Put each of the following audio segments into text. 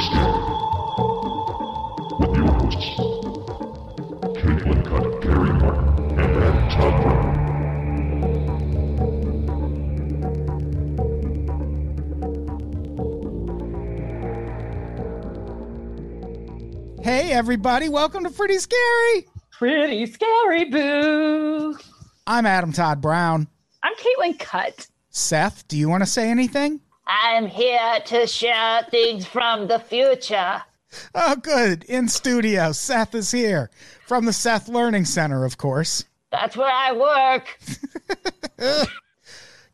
Hey, everybody, welcome to Pretty Scary. Pretty scary, boo. I'm Adam Todd Brown. I'm Caitlin Cutt. Seth, do you want to say anything? I'm here to share things from the future. Oh, good. In studio, Seth is here from the Seth Learning Center, of course. That's where I work.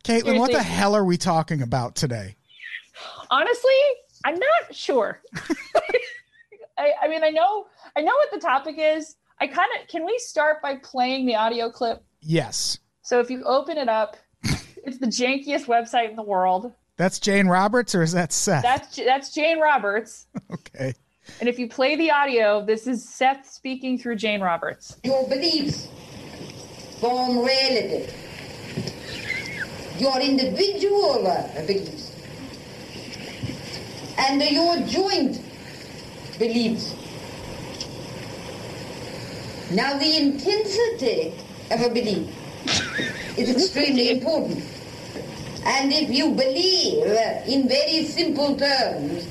Caitlin, what the hell are we talking about today? Honestly, I'm not sure. I, I mean, I know, I know what the topic is. I kind of can we start by playing the audio clip? Yes, So if you open it up, it's the jankiest website in the world. That's Jane Roberts, or is that Seth? That's that's Jane Roberts. okay. And if you play the audio, this is Seth speaking through Jane Roberts. Your beliefs form reality. Your individual uh, beliefs and your joint beliefs. Now, the intensity of a belief is extremely important. And if you believe in very simple terms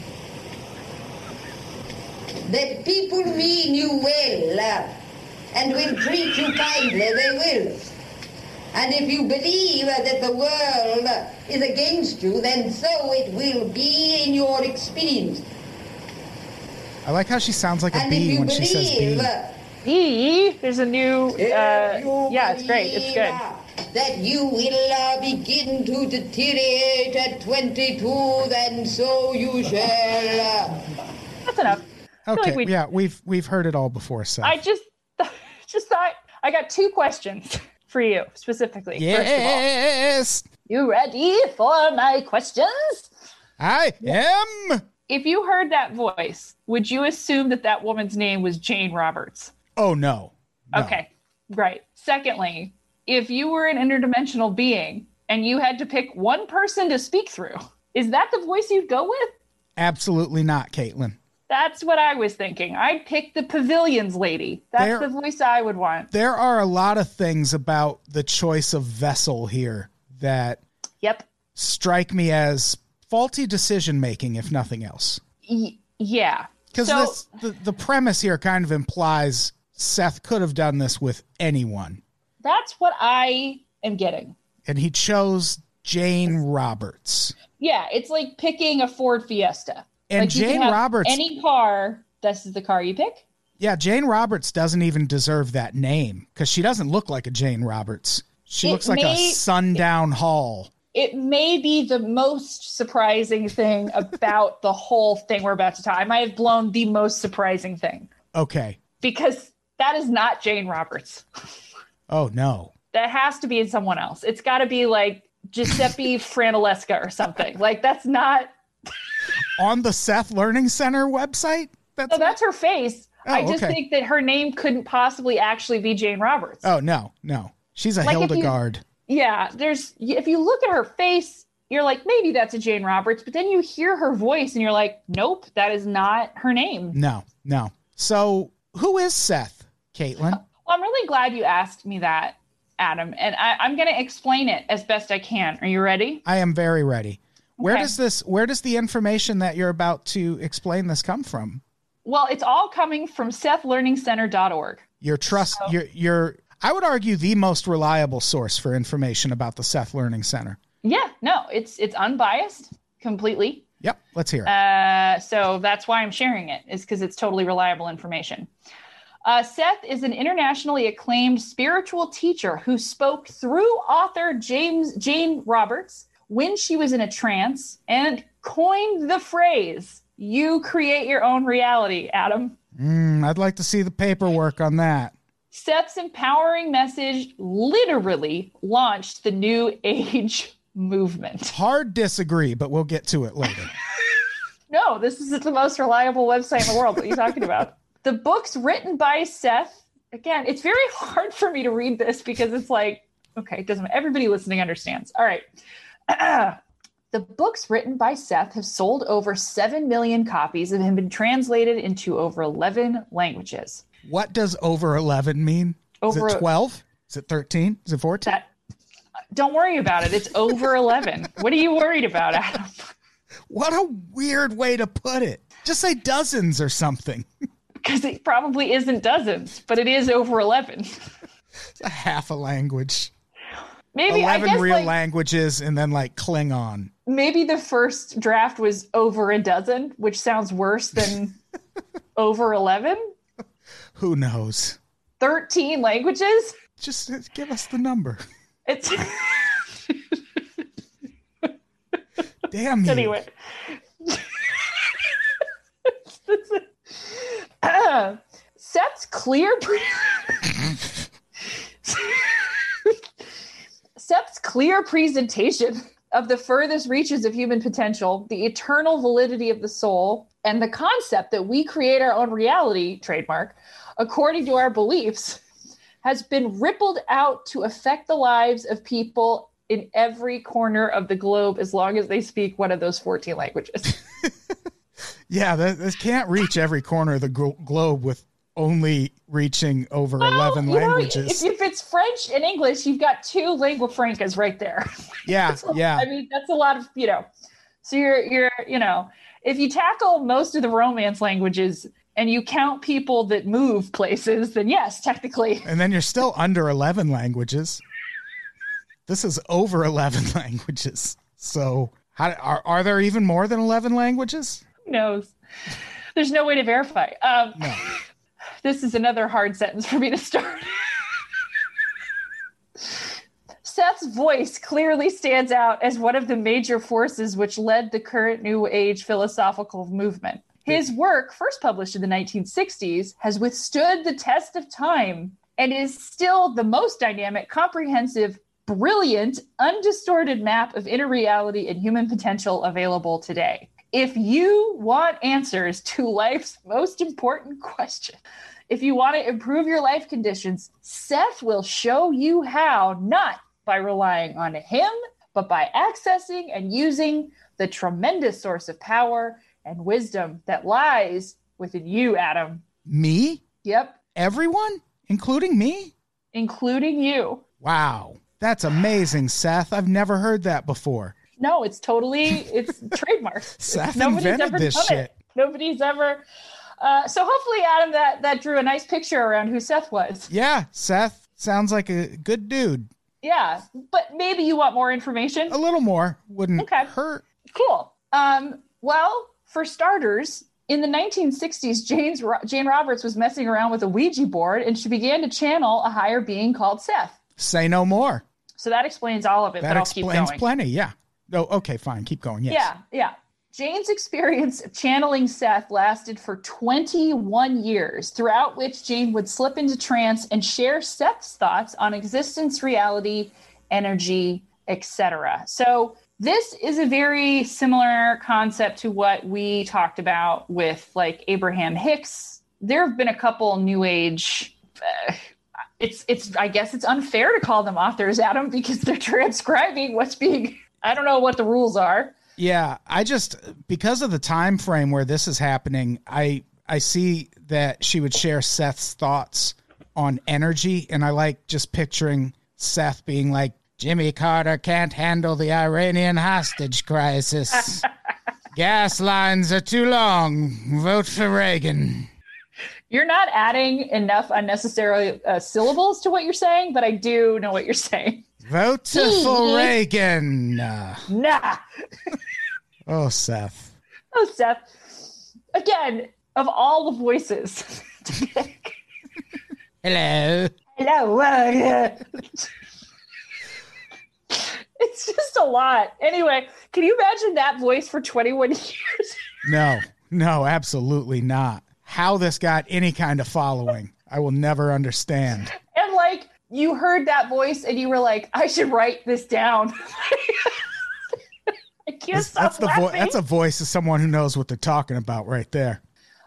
that people mean you well uh, and will treat you kindly, they will. And if you believe that the world is against you, then so it will be in your experience. I like how she sounds like a And if bee you when she says bee. Bee? there's a new. Uh, yeah, it's great. It's believe, good. That you will uh, begin to deteriorate at 22, then so you shall. Uh, That's enough. Okay, like we- yeah, we've we've heard it all before, Seth. I just just thought I got two questions for you specifically. First of all. yes, You ready for my questions? I am. If you heard that voice, would you assume that that woman's name was Jane Roberts? Oh no. No. Okay, right. Secondly, if you were an interdimensional being and you had to pick one person to speak through, is that the voice you'd go with? Absolutely not, Caitlin. That's what I was thinking. I'd pick the pavilions lady. That's There- the voice I would want. There are a lot of things about the choice of vessel here that Yep. strike me as faulty decision making, if nothing else. Y- yeah. Because So- the, the premise here kind of implies Seth could have done this with anyone, That's what I am getting. and he chose Jane Roberts. Yeah, it's like picking a Ford Fiesta. And Like, Jane Roberts, Any car, this is the car you pick. yeah, Jane Roberts doesn't even deserve that name because she doesn't look like a Jane Roberts. She It looks like a may- sundown hall. It may be the most surprising thing about the whole thing we're about to talk. I might have blown the most surprising thing Okay. because that is not Jane Roberts. Oh no. That has to be someone else. It's got to be like Giuseppe Franalesca or something. Like that's not. On the Seth Learning Center website? That's No, that's her face. Oh, I Oh, just okay. think that her name couldn't possibly actually be Jane Roberts. Oh no, no. She's a Like if you- Yeah, there's if you look at her face, you're like maybe that's a Jane Roberts, but then you hear her voice and you're like, nope, that is not her name. No, no. So who is Seth, Caitlin? Really glad you asked me that, Adam, and I, I'm going to explain it as best I can. Are you ready? I am very ready. Where Okay. does this where does the information that you're about to explain this come from? Well, it's all coming from SethLearningCenter.org. Your trust So- your your I would argue the most reliable source for information about the Seth Learning Center. Yeah, no, it's it's unbiased completely. Yep, let's hear it. Uh, so that's why I'm sharing it, is because it's totally reliable information. Uh, Seth is an internationally acclaimed spiritual teacher who spoke through author James Jane Roberts when she was in a trance and coined the phrase "You create your own reality." Adam, Mm, I'd like to see the paperwork on that. Seth's empowering message literally launched the New Age movement. Hard disagree, but we'll get to it later. No, this is the most reliable website in the world. What are you talking about? The book's written by Seth. Again, it's very hard for me to read this because it's like, okay, it doesn't everybody listening understands. All right. The books written by Seth have sold over 7 million copies and have been translated into over 11 languages. What does over 11 mean? Over- Is it 12? Is it 13? Is it 14? That don't worry about it. It's over 11. What are you worried about, Adam? What a weird way to put it. Just say dozens or something. Because it probably isn't dozens, but it is over 11. It's a half a language. Maybe I 11 guess real like, languages and then like Klingon. maybe the first draft was over a dozen, which sounds worse than over 11. Who knows? 13 languages. Just uh, give us the number. It's Damn you. anyway. Seth's clear. Seth's clear presentation of the furthest reaches of human potential, the eternal validity of the soul, and the concept that we create our own reality, trademark, according to our beliefs, has been rippled out to affect the lives of people in every corner of the globe as long as they speak one of those 14 languages. Yeah, this can't reach every corner of the glo- globe with only reaching over 11 Well, you know, languages. if, if it's French and English, you've got two lingua francas right there. yeah, yeah. I mean, that's a lot of, you know. So you're you're, you know, if you tackle most of the romance languages and you count people that move places, then yes, technically. And then you're still under 11 languages. This is over 11 languages. So, how, are, are there even more than 11 languages? Knows? There's no way to verify. Um, No. this is another hard sentence for me to start. Seth's voice clearly stands out as one of the major forces which led the current New Age philosophical movement. His work, first published in the 1960s, has withstood the test of time and is still the most dynamic, comprehensive, brilliant, undistorted map of inner reality and human potential available today. If you want answers to life's most important question, if you want to improve your life conditions, Seth will show you how, not by relying on him, but by accessing and using the tremendous source of power and wisdom that lies within you, Adam. Me? Yep, Everyone? Including me? including you. Wow. That's amazing, Seth. I've never heard that before. No, it's totally it's trademark. Seth Nobody's ever this done shit. it. Nobody's ever. Uh, so hopefully, Adam, that that drew a nice picture around who Seth was. Yeah, Seth sounds like a good dude. Yeah, but maybe you want more information. A little more wouldn't Okay. hurt. Cool. Um, well, for starters, in the 1960s, Jane's, Jane Roberts was messing around with a Ouija board and she began to channel a higher being called Seth. Say no more. So that explains all of it, That but I'll keep explains plenty. Yeah. Oh, okay, fine. Keep going. Yes. Yeah, yeah. Jane's experience of channeling Seth lasted for 21 years, throughout which Jane would slip into trance and share Seth's thoughts on existence, reality, energy, etc. So this is a very similar concept to what we talked about with like Abraham Hicks. There have been a couple new age uh, it's it's I guess it's unfair to call them authors, Adam, because they're transcribing what's being I don't know what the rules are. Yeah, I just because of the time frame where this is happening, I I see that she would share Seth's thoughts on energy and I like just picturing Seth being like Jimmy Carter can't handle the Iranian hostage crisis. Gas lines are too long. Vote for Reagan. You're not adding enough unnecessary uh, syllables to what you're saying, but I do know what you're saying. Vote for Reagan. Nah. oh, Seth. Oh, Seth. Again, of all the voices. Hello. Hello. it's just a lot. Anyway, can you imagine that voice for 21 years? No, no, absolutely not. How this got any kind of following, I will never understand. and like, you heard that voice and you were like, I should write this down. I can't That's, stop that's the vo- laughing. that's a voice of someone who knows what they're talking about right there.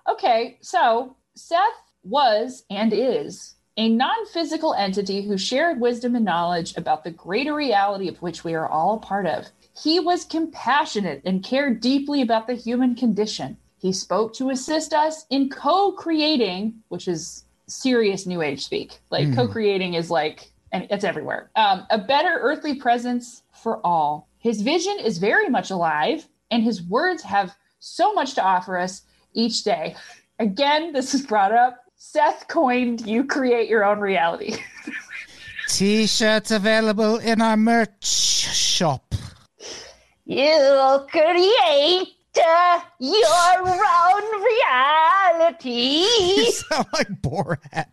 Okay, so Seth was and is a non physical entity who shared wisdom and knowledge about the greater reality of which we are all a part of. He was compassionate and cared deeply about the human condition. He spoke to assist us in co creating, which is serious New Age speak. Like co creating is like, and it's everywhere. Um, a better earthly presence for all. His vision is very much alive, and his words have so much to offer us each day. Again, this is brought up. Seth coined you create your own reality. T-shirts available in our merch shop. You create uh, your own reality. You sound like Borat.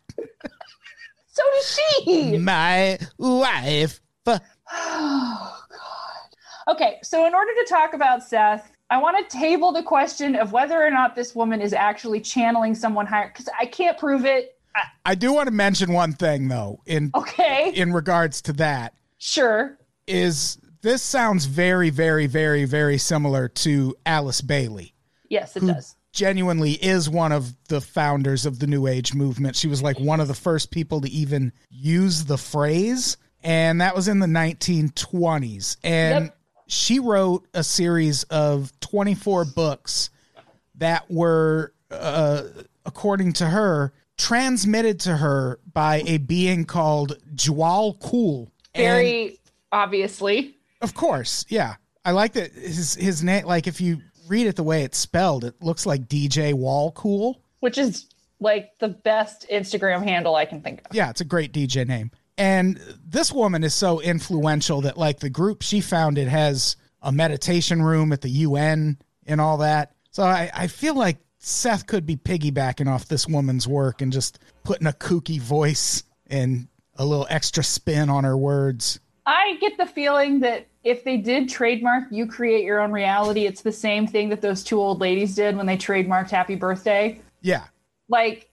so does she. My wife. Oh, God. Okay, so in order to talk about Seth, I want to table the question of whether or not this woman is actually channeling someone higher because I can't prove it. I, I do want to mention one thing though in okay, in regards to that sure. is this sounds very very very very similar to Alice Bailey. Yes, it does. genuinely is one of the founders of the New Age movement. She was like one of the first people to even use the phrase, and that was in the 1920s. And Yep. she wrote a series of 24 books that were, uh, according to her, transmitted to her by a being called Djwhal Khul. And- Very obviously. Of course, yeah. I like that his his name. Like if you read it the way it's spelled, it looks like DJ Wallcool. which is like the best Instagram handle I can think of. Yeah, it's a great DJ name. And this woman is so influential that like the group she founded has a meditation room at the UN and all that. So I, I feel like Seth could be piggybacking off this woman's work and just putting a kooky voice and a little extra spin on her words. I get the feeling that if they did trademark you create your own reality, it's the same thing that those two old ladies did when they trademarked happy birthday. Yeah. Like,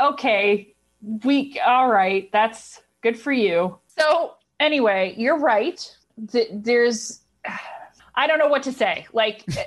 okay, we, all right, that's good for you. So, anyway, you're right. There's, I don't know what to say. Like, eh,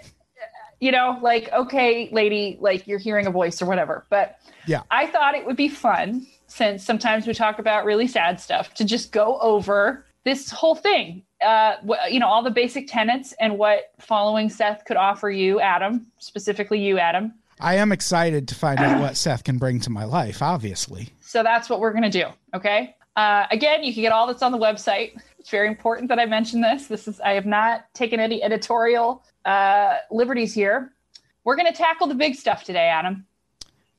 you know, like, okay, lady, like you're hearing a voice or whatever. But Yeah. I thought it would be fun since sometimes we talk about really sad stuff to just go over this whole thing. Uh, you know, all the basic tenets and what following Seth could offer you, Adam, specifically you, Adam. I am excited to find out what Seth can bring to my life, obviously. So that's what we're going to do. Okay. Uh, again, you can get all that's on the website. It's very important that I mention this. This is I have not taken any editorial uh, liberties here. We're going to tackle the big stuff today, Adam.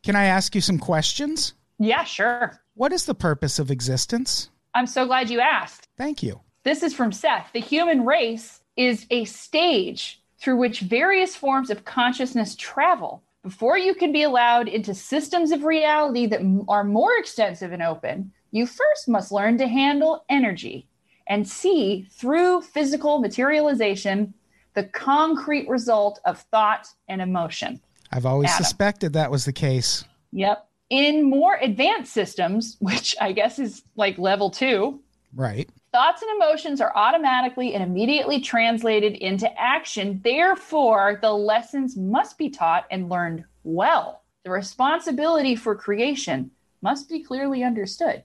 Can I ask you some questions? Yeah, sure. What is the purpose of existence? I'm so glad you asked. Thank you. This is from Seth. The human race is a stage through which various forms of consciousness travel. Before you can be allowed into systems of reality that are more extensive and open, you first must learn to handle energy and see through physical materialization the concrete result of thought and emotion. I've always Adam. suspected that was the case. Yep. In more advanced systems, which I guess is like level two, Right. Thoughts and emotions are automatically and immediately translated into action. Therefore, the lessons must be taught and learned well. The responsibility for creation must be clearly understood.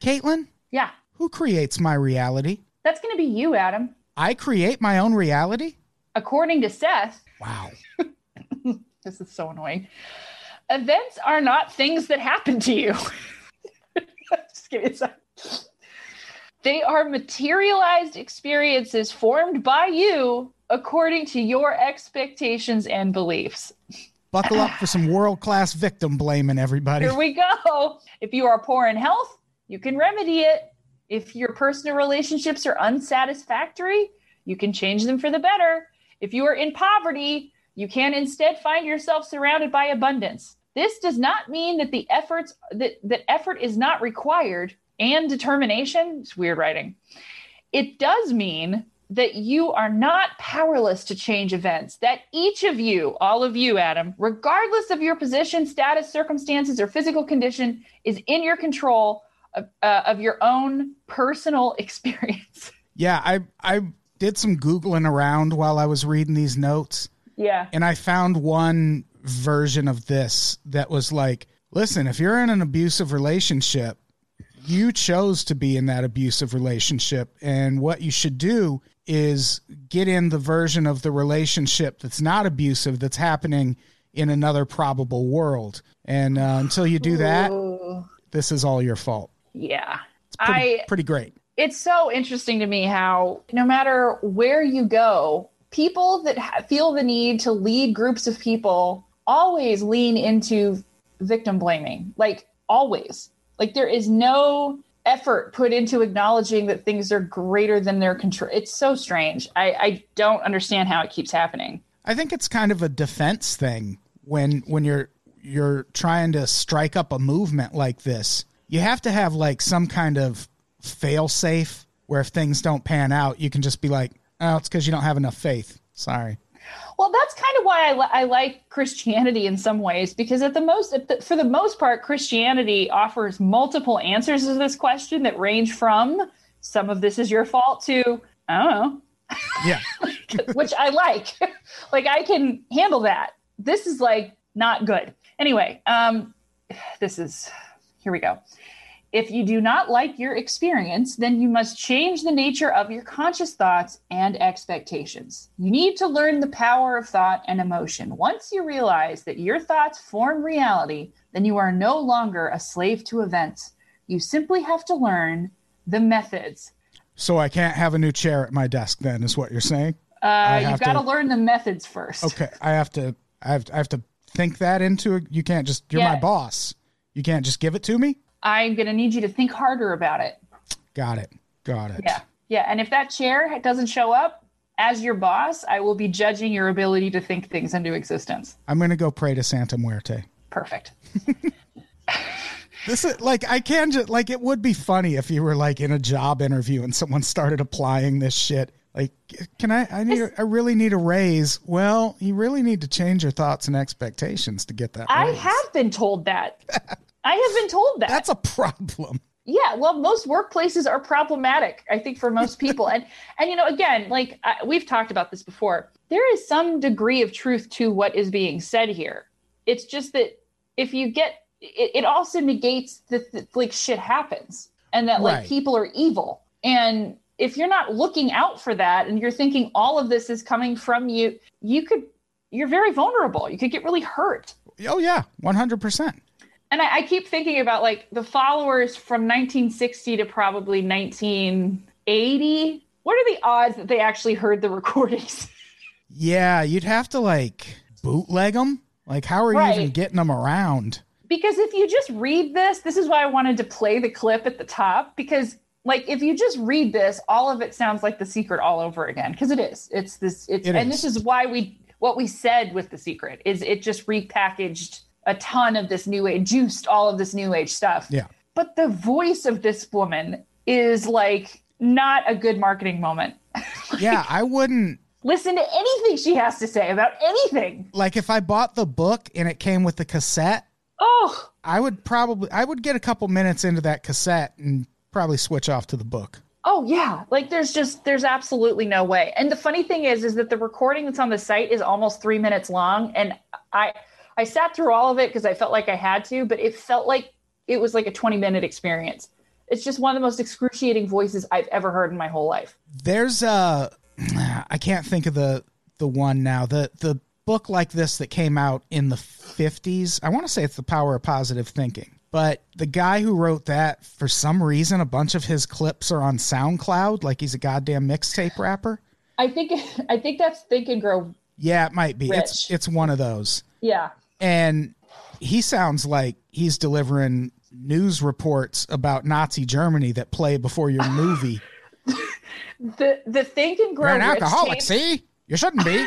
Caitlin, Yeah, who creates my reality? that's going to be you, Adam. I create my own reality? According to Seth, Wow. this is so annoying. Events are not things that happen to you. Just give me a second. They are materialized experiences formed by you according to your expectations and beliefs. Buckle up for some world class victim blaming, everybody. Here we go. If you are poor in health, you can remedy it. If your personal relationships are unsatisfactory, you can change them for the better. If you are in poverty, you can instead find yourself surrounded by abundance. This does not mean that the efforts that, that effort is not required and determination. It's weird writing. It does mean that you are not powerless to change events, that each of you, all of you, Adam, regardless of your position, status, circumstances, or physical condition, is in your control of, uh, of your own personal experience. Yeah, I I did some googling around while I was reading these notes, yeah. and I found one version of this that was like Listen, if you're in an abusive relationship, you chose to be in that abusive relationship. And what you should do is get in the version of the relationship that's not abusive, that's happening in another probable world. And uh, until you do that, this is all your fault. Yeah. Pretty, I pretty great. it's so interesting to me how no matter where you go, people that ha- feel the need to lead groups of people always lean into victim blaming. Like always. Like there is no effort put into acknowledging that things are greater than their control. It's so strange. I, I don't understand how it keeps happening. I think it's kind of a defense thing when when you're you're trying to strike up a movement like this. You have to have like some kind of fail safe where if things don't pan out, you can just be like, "Oh, it's because you don't have enough faith." Sorry. Well, that's kind of why I, li- I like Christianity in some ways because at the most, at the, for the most part, Christianity offers multiple answers to this question that range from some of this is your fault to I don't know, Yeah. which I like. like I can handle that. This is like not good. Anyway, um, this is here we go. If you do not like your experience, then you must change the nature of your conscious thoughts and expectations. You need to learn the power of thought and emotion. Once you realize that your thoughts form reality, then you are no longer a slave to events. You simply have to learn the methods. So I can't have a new chair at my desk. Then is what you're saying? Uh, you've got to learn the methods first. Okay. I have to. I have. I have to think that into it. You can't just. You're my boss. You can't just give it to me. I'm going to need you to think harder about it. Got it. Got it. Yeah. Yeah. And if that chair doesn't show up as your boss, I will be judging your ability to think things into existence. I'm gonna go pray to Santa Muerte. Perfect. This is like I can just like it would be funny if you were like in a job interview and someone started applying this shit. Like, can I? I need. I really need a raise. Well, you really need to change your thoughts and expectations to get that. I have been told that. I have been told that. That's a problem. yeah well most workplaces are problematic i think for most people and and you know again like I, we've talked about this before there is some degree of truth to what is being said here it's just that if you get it, it also negates that that, like shit happens and that like Right. people are evil and if you're not looking out for that and you're thinking all of this is coming from you you could you're very vulnerable you could get really hurt Oh yeah, one hundred percent. And I, I keep thinking about like the followers from 1960 to probably 1980. What are the odds that they actually heard the recordings? Yeah, you'd have to like bootleg them. Like, how are you even getting them around? because if you just read this, this is why I wanted to play the clip at the top because like if you just read this, all of it sounds like the secret all over again because it is. It's this it's It and is. this is why we what we said with the secret is it just repackaged a ton of this new age juiced all of this new age stuff. Yeah. but the voice of this woman is like not a good marketing moment. Yeah, I wouldn't Listen to anything she has to say about anything. like if I bought the book and it came with the cassette. Oh, I would probably I would get a couple minutes into that cassette and probably switch off to the book. oh yeah. Like there's just there's absolutely no way. And the funny thing is is that the recording that's on the site is almost 3 minutes long and I I sat through all of it because I felt like I had to, but it felt like it was like a 20 minute experience. It's just one of the most excruciating voices I've ever heard in my whole life. There's a I can't think of the the one now. The the book like this that came out in the 50s. I want to say it's The Power of Positive Thinking. But the guy who wrote that, for some reason, a bunch of his clips are on SoundCloud, like he's a goddamn mixtape rapper. I think I think that's Think and Grow. Yeah, it might be. It's it's one of those. Yeah. And he sounds like he's delivering news reports about Nazi Germany that play before your movie. The the Think and Grow You're an alcoholic, see? You shouldn't be.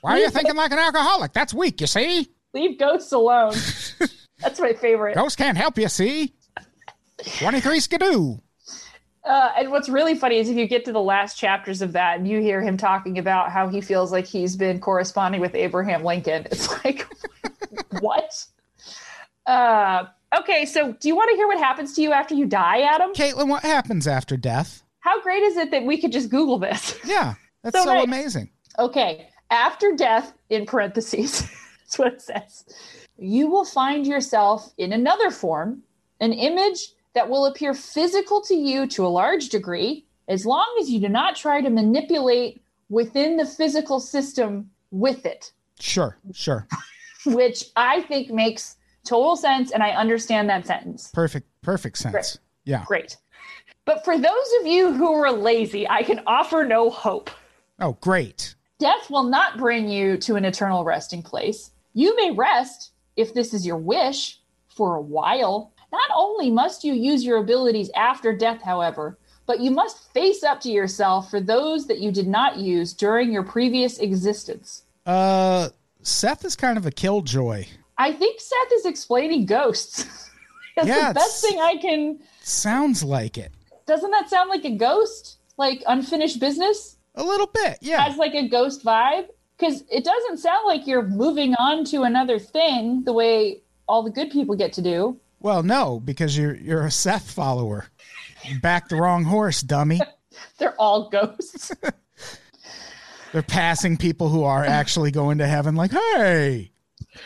Why are you thinking like an alcoholic? That's weak, you see? Leave ghosts alone. That's my favorite. Ghosts can't help you, see? 23 skidoo. Uh, and what's really funny is if you get to the last chapters of that and you hear him talking about how he feels like he's been corresponding with Abraham Lincoln, it's like, what? Uh, okay, so do you want to hear what happens to you after you die, Adam? Caitlin, what happens after death? How great is it that we could just Google this? Yeah, that's So so, nice. amazing. Okay, after death, in parentheses, That's what it says. You will find yourself in another form, an image that will appear physical to you to a large degree, as long as you do not try to manipulate within the physical system with it, Sure, sure. Which I think makes total sense. And I understand that sentence. Perfect, perfect sense. Great. Yeah. Great. But for those of you who are lazy, I can offer no hope. Oh, great. Death will not bring you to an eternal resting place. You may rest, if this is your wish, for a while. Not only must you use your abilities after death, however, but you must face up to yourself for those that you did not use during your previous existence. Uh, Seth is kind of a killjoy. I think Seth is explaining ghosts. That's Yeah, the best thing I can. Sounds like it. Doesn't that sound like a ghost? Like unfinished business? A little bit, yeah. has like a ghost vibe because it doesn't sound like you're moving on to another thing the way all the good people get to do. Well, no, because you're you're a Seth follower. Back the wrong horse, dummy. They're all ghosts. They're passing people who are actually going to heaven. Like, hey,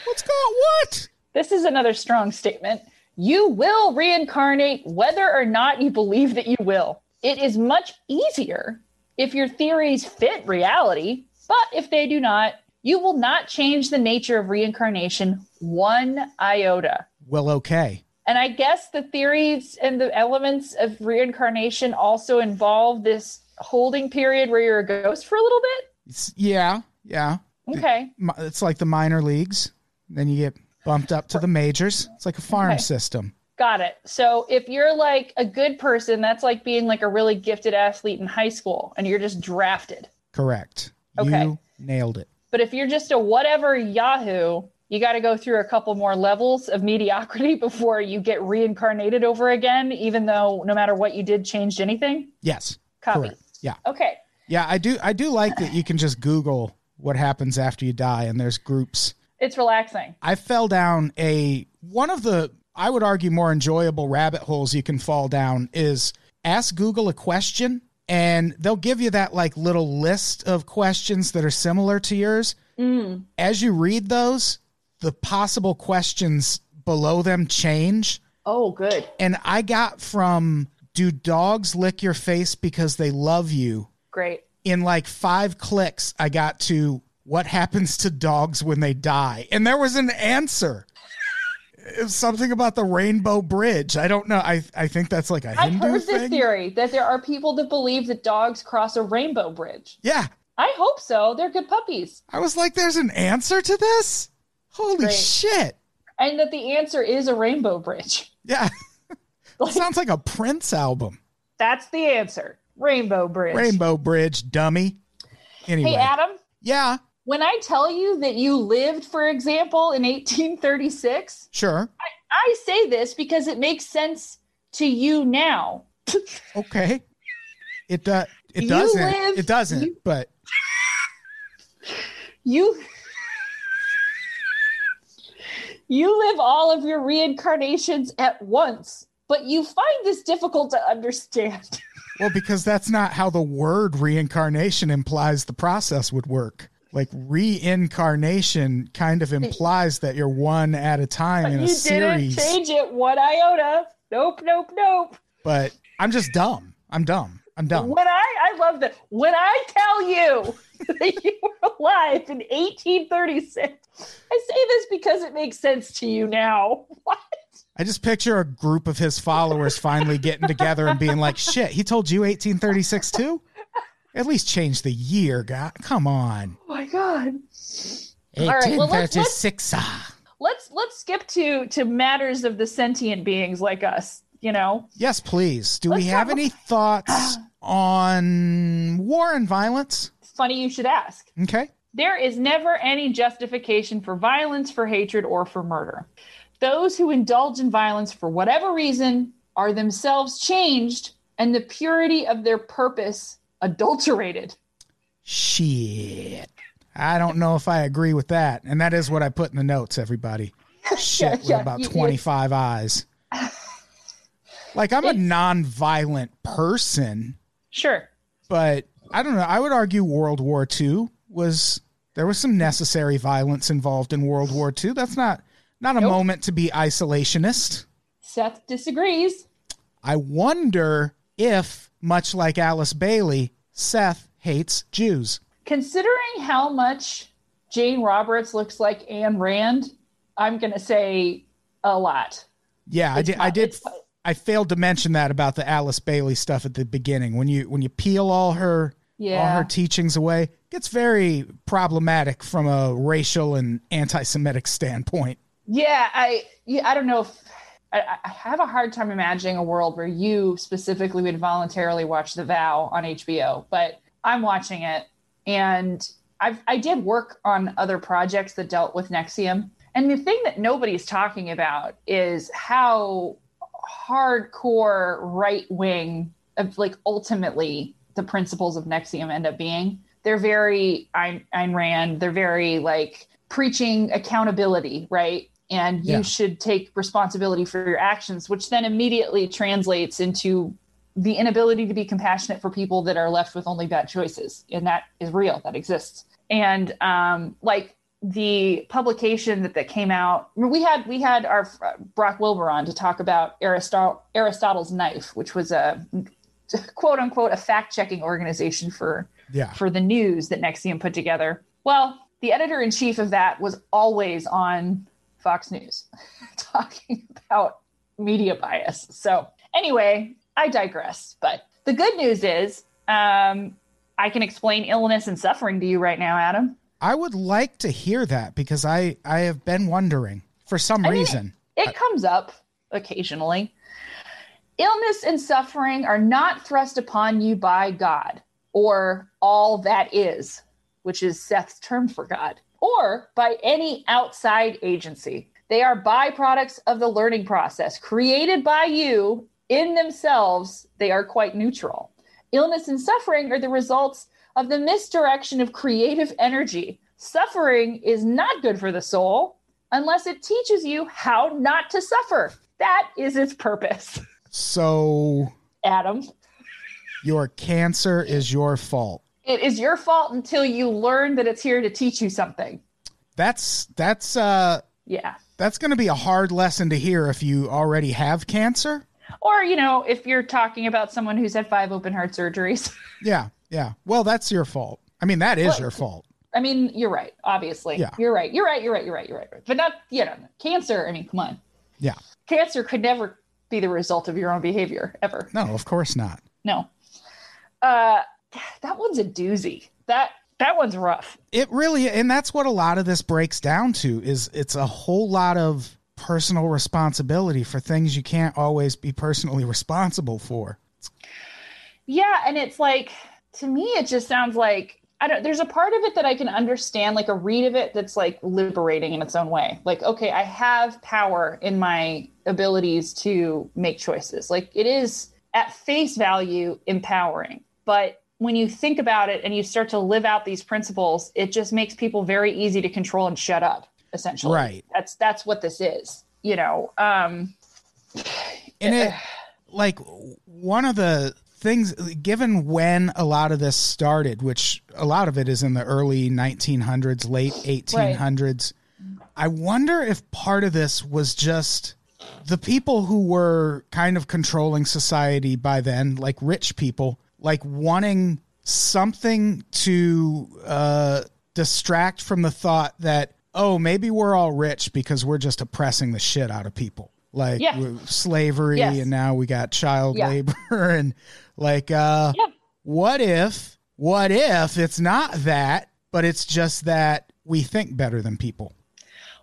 what's going? What? this is another strong statement. You will reincarnate whether or not you believe that you will. It is much easier if your theories fit reality, but if they do not, you will not change the nature of reincarnation one iota. Well, okay. And I guess the theories and the elements of reincarnation also involve this holding period where you're a ghost for a little bit. It's, yeah, yeah. Okay. It's like the minor leagues. Then you get bumped up to the majors. It's like a farm Okay. system. Got it. So if you're like a good person, that's like being like a really gifted athlete in high school and you're just drafted. Correct. Okay. You nailed it. But if you're just a whatever Yahoo, you got to go through a couple more levels of mediocrity before you get reincarnated over again, even though no matter what you did changed anything. Yes. Copy. Correct. Yeah. Okay. Yeah, I do I do like that you can just Google what happens after you die and there's groups. It's relaxing. I fell down a one of the I would argue more enjoyable rabbit holes you can fall down is ask Google a question and they'll give you that like little list of questions that are similar to yours. Mm. As you read those, the possible questions below them change. Oh, good. And I got from do dogs lick your face because they love you? Great. in like five clicks, I got to what happens to dogs when they die. And there was an answer. Something about the Rainbow Bridge. I don't know. I I think that's like a I've Hindu heard this theory that there are people that believe that dogs cross a rainbow bridge. Yeah. I hope so. They're good puppies. I was like, there's an answer to this? Holy Great. shit. And that the answer is a rainbow bridge. Yeah. Sounds like a Prince album. That's the answer. Rainbow bridge. Rainbow Bridge, dummy. Anyway. Hey, Adam, yeah, when I tell you that you lived, for example, in 1836, sure. I say this because it makes sense to you now. Okay. It does. It You doesn't. it doesn't. you- but You You live all of your reincarnations at once, but you find this difficult to understand. Well, because that's not how the word reincarnation implies the process would work. Like reincarnation kind of implies that you're one at a time in you a didn't series. change it one iota. Nope, nope, nope. But I'm just dumb. I'm dumb. I'm dumb. When I I love that. When I tell you that you were alive in 1836, I say this because it makes sense to you now. What? I just picture a group of his followers finally getting together and being like, "Shit, he told you 1836 too? At least change the year, guy. Come on." Oh my god. All right, well, let's- let's- 1836. ah. Let's let's skip to to matters of the sentient beings like us. You know, Yes, please. Do Let's we have any thoughts on war and violence? it's funny you should ask. Okay. There is never any justification for violence, for hatred, or for murder. Those who indulge in violence for whatever reason are themselves changed and the purity of their purpose adulterated. Shit. I don't know if I agree with that. And that is what I put in the notes, everybody. Shit, with yeah, about you- you- 25 eyes. Like, I'm a non-violent person, Sure. but I don't know. I would argue World War II was There was some necessary violence involved in World War II. That's not not a Nope. moment to be isolationist. Seth disagrees. I wonder if, much like Alice Bailey, Seth hates Jews. Considering how much Jane Roberts looks like Ayn Rand, I'm going to say a lot. Yeah, I It's did. I did. I failed to mention that about the Alice Bailey stuff at the beginning. When you when you peel all her yeah. all her teachings away, it gets very problematic from a racial and anti-Semitic standpoint. Yeah, I yeah, I don't know if I, I have a hard time imagining a world where you specifically would voluntarily watch The Vow on HBO, but I'm watching it, and I've I did work on other projects that dealt with NXIVM, and the thing that nobody's talking about is how hardcore right wing of like ultimately the principles of NXIVM end up being. They're very Ayn, Ayn Rand. They're very like preaching accountability, right? And you Yeah. should take responsibility for your actions, which then immediately translates into the inability to be compassionate for people that are left with only bad choices. And that is real, that exists. And um, like the publication that, that came out, we had we had our uh, Brock Wilbur on to talk about Aristotle, Aristotle's Knife, which was a quote unquote a fact checking organization for Yeah, for the news that NXIVM put together. Well, the editor in chief of that was always on Fox News talking about media bias. So, anyway, I digress. But the good news is um, I can explain illness and suffering to you right now, Adam. I would like to hear that because I I have been wondering for some I mean, reason. It comes up occasionally. Illness and suffering are not thrust upon you by God or all that is, which is Seth's term for God, or by any outside agency. They are byproducts of the learning process created by you in themselves. They are quite neutral. Illness and suffering are the results of the misdirection of creative energy. Suffering is not good for the soul unless it teaches you how not to suffer. That is its purpose. So Adam, your cancer is your fault. It is your fault until you learn that it's here to teach you something. That's that's uh Yeah. that's going to be a hard lesson to hear if you already have cancer. Or, you know, if you're talking about someone who's had five open heart surgeries. Yeah, yeah. Well, that's your fault. I mean, that is Well, your fault. I mean, you're right, obviously. Yeah. You're right. You're right. You're right. You're right. You're right. But not, you know, cancer. I mean, come on. Yeah. Cancer could never be the result of your own behavior, ever. No, of course not. No. Uh, that one's a doozy. That that one's rough. It really and that's what a lot of this breaks down to is it's a whole lot of personal responsibility for things you can't always be personally responsible for. Yeah, and it's like to me, it just sounds like I don't. There's a part of it that I can understand, like a read of it that's like liberating in its own way. Like, okay, I have power in my abilities to make choices. Like, it is at face value empowering, but when you think about it and you start to live out these principles, it just makes people very easy to control and shut up. Essentially, Right. That's that's what this is. You know. Um, And it like one of the things given when a lot of this started, which a lot of it is in the early 1900s, late 1800s. I wonder if part of this was just the people who were kind of controlling society by then, like rich people, like wanting something to uh, distract from the thought that, oh, maybe we're all rich because we're just oppressing the shit out of people. Like Yeah. slavery, Yes. and now we got child Yeah. labor, and like, uh, Yeah. what if, what if it's not that, but it's just that we think better than people?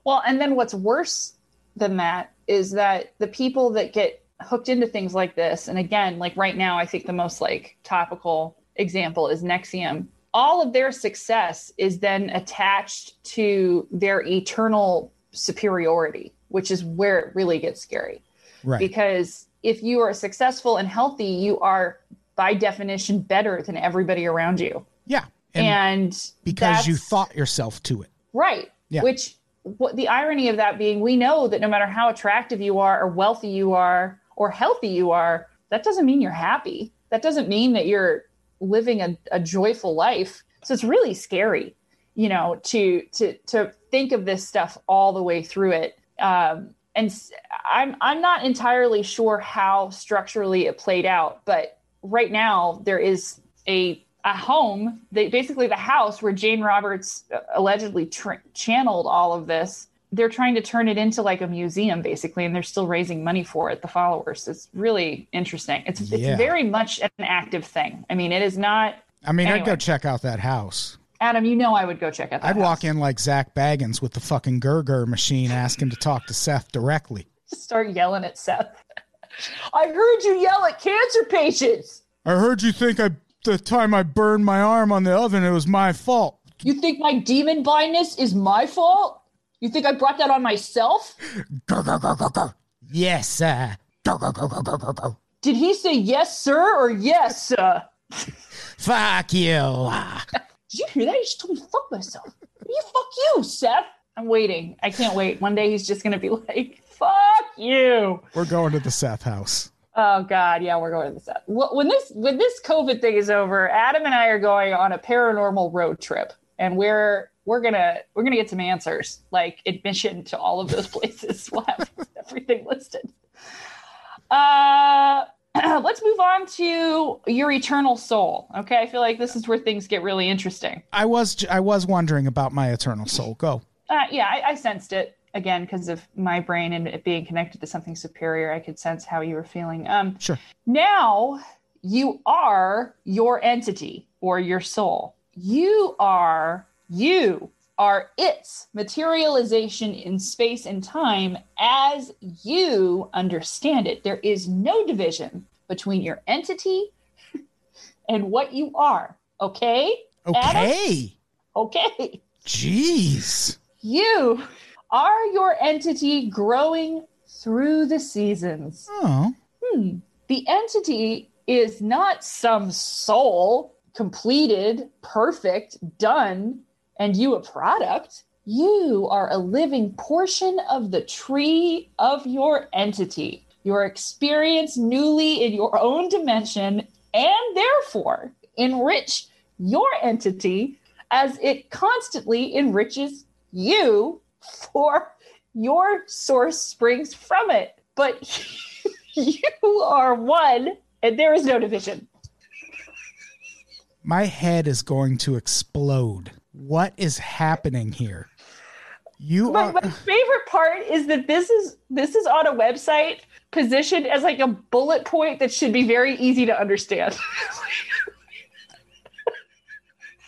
Well, and then what's worse than that is that the people that get hooked into things like this, and again, like right now, I think the most like topical example is NXIVM. All of their success is then attached to their eternal superiority, which is where it really gets scary. Right. Because if you are successful and healthy, you are by definition better than everybody around you. yeah. And, And, because you thought yourself to it. Right. Yeah. Which what the irony of that being we know that no matter how attractive you are or wealthy you are or healthy you are, that doesn't mean you're happy. That doesn't mean that you're living a, a joyful life. So it's really scary. you know, to to to think of this stuff all the way through it. Um, and I'm I'm not entirely sure how structurally it played out, but right now there is a a home, they, basically the house where Jane Roberts uh, allegedly tr- channeled all of this. They're trying to turn it into like a museum, basically, and they're still raising money for it. The followers, it's really interesting. It's Yeah. it's very much an active thing. I mean, it is not. I mean, I'd go check out that house. Adam, you know, I would go check out. That I'd walk in like Zak Bagans with the fucking Gurgur machine ask him to talk to Seth directly. Just start yelling at Seth. I heard you yell at cancer patients. I heard you think I the time I burned my arm on the oven it was my fault. You think my demon blindness is my fault? You think I brought that on myself? Gur, gur, gur, gur, gur. Yes, sir. Gur, gur, gur, gur, gur, gur, gur. Did he say yes, sir, or yes, sir? Fuck you. Did you hear that? He just told me to fuck myself. You fuck you, Seth. I'm waiting. I can't wait. One day he's just gonna be like, "Fuck you." We're going to the Seth house. Oh God, yeah, we're going to the Seth. Wh- When this when this COVID thing is over, Adam and I are going on a paranormal road trip, and we're we're gonna we're gonna get some answers, like admission to all of those places. We'll have everything listed. Uh, let's move on to your eternal soul. Okay, I feel like this is where things get really interesting. I was I was wondering about my eternal soul. Go. Uh, yeah, I, I sensed it again because of my brain and it being connected to something superior. I could sense how you were feeling. Um, Sure. Now you are your entity or your soul. You are you are its materialization in space and time as you understand it. There is no division between your entity and what you are. Okay? Adam? Okay. Okay. Jeez. You are your entity growing through the seasons. Oh. Hmm. The entity is not some soul, completed, perfect, done, and you a product. You are a living portion of the tree of your entity, your experience newly in your own dimension, and therefore enrich your entity as it constantly enriches you for your source springs from it. But you are one and there is no division. My head is going to explode. What is happening here? You My, are my favorite part is that this is this is on a website positioned as like a bullet point that should be very easy to understand.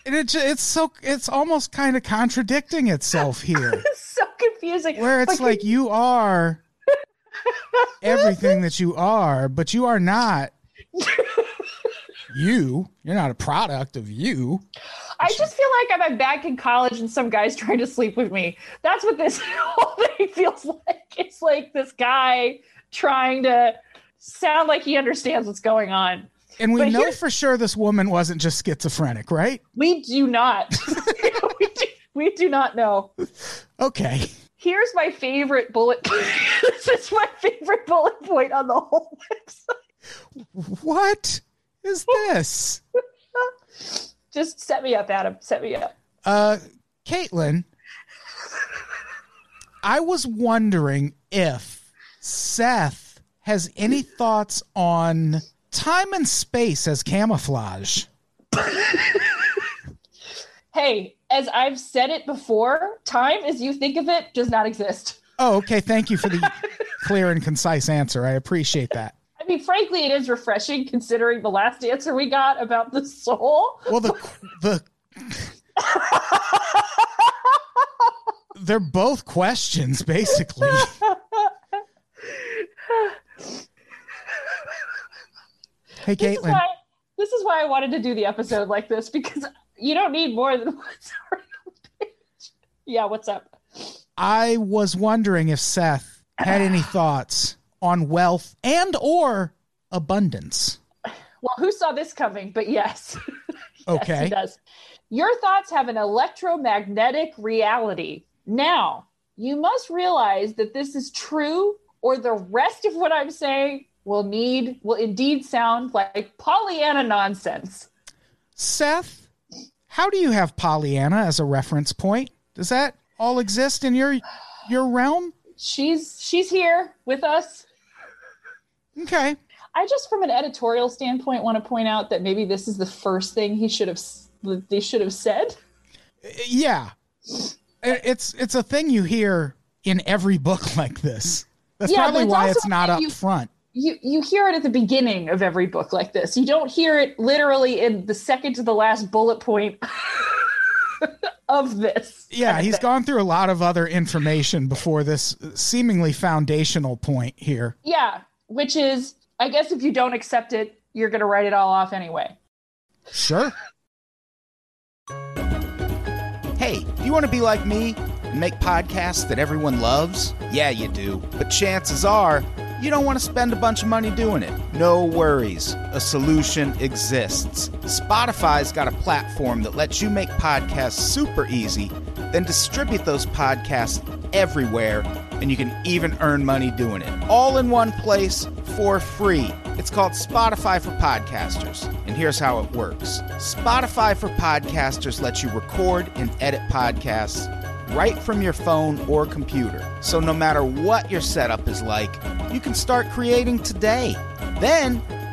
and it, it's so it's almost kind of contradicting itself here. it's so confusing. where it's like you are everything that you are, but you are not you. You're not a product of you. I just feel like I'm back in college and some guy's trying to sleep with me. That's what this whole thing feels like. It's like this guy trying to sound like he understands what's going on. And we But know for sure this woman wasn't just schizophrenic, right? We do not. we, do, we do not know. Okay. Here's my favorite bullet. point. this is my favorite bullet point on the whole website. What is this? Just set me up, Adam. Set me up. Uh Caitlin, I was wondering if Seth has any thoughts on time and space as camouflage. Hey, as I've said it before, time as you think of it does not exist. Oh, okay. Thank you for the clear and concise answer. I appreciate that. I mean, frankly, it is refreshing considering the last answer we got about the soul. Well, the the they're both questions, basically. Hey, This is Caitlin. why this is why I wanted to do the episode like this because you don't need more than what's already on the page. Yeah, what's up? I was wondering if Seth had any thoughts on wealth and or abundance. Well, who saw this coming? But yes. Okay. does. Your thoughts have an electromagnetic reality. Now, you must realize that this is true, or the rest of what I'm saying will need will indeed sound like Pollyanna nonsense. Seth, How do you have Pollyanna as a reference point? Does that all exist in your your realm? She's she's here with us. Okay. I just, from an editorial standpoint, want to point out that maybe this is the first thing he should have they should have said. Uh, yeah. It's it's a thing you hear in every book like this. That's Yeah, probably it's why it's not up you- front. You you hear it at the beginning of every book like this. You don't hear it literally in the second to the last bullet point of this. Yeah, he's gone through a lot of other information before this seemingly foundational point here. Yeah, which is, I guess, if you don't accept it, you're going to write it all off anyway. Sure. Hey, do you want to be like me and make podcasts that everyone loves? Yeah, you do. But chances are, you don't want to spend a bunch of money doing it. No worries. A solution exists. Spotify's got a platform that lets you make podcasts super easy, then distribute those podcasts everywhere, and you can even earn money doing it. All in one place for free. It's called Spotify for Podcasters, and here's how it works Spotify for Podcasters lets you record and edit podcasts right from your phone or computer. So no matter what your setup is like, you can start creating today. Then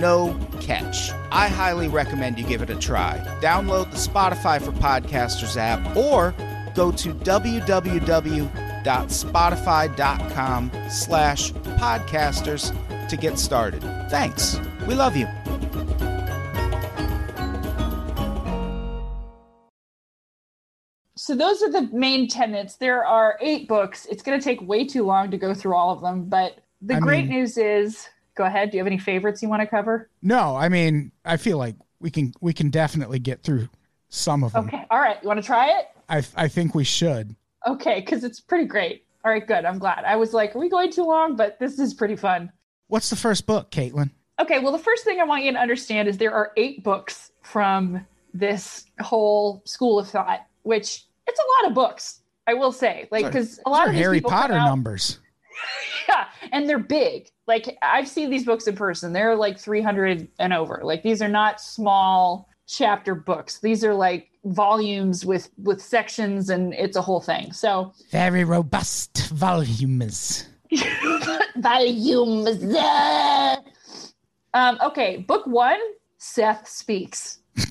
no catch. I highly recommend you give it a try. Download the Spotify for Podcasters app or go to www.spotify.com slash podcasters to get started. Thanks. We love you. So those are the main tenets. There are eight books. It's going to take way too long to go through all of them, but the I great mean- news is go ahead. Do you have any favorites you want to cover? No, I mean, I feel like we can we can definitely get through some of them. Okay. All right. You want to try it? I I think we should. Okay, because it's pretty great. All right, good. I'm glad. I was like, are we going too long? But this is pretty fun. What's the first book, Caitlin? Okay, well, the first thing I want you to understand is there are eight books from this whole school of thought, which it's a lot of books. I will say, like, because a lot of these Harry people Potter out- numbers. yeah, and they're big. Like I've seen these books in person. They're like 300 and over. Like these are not small chapter books. These are like volumes with with sections and it's a whole thing. So Very robust volumes. Volumes. Um, okay, book one, Seth Speaks,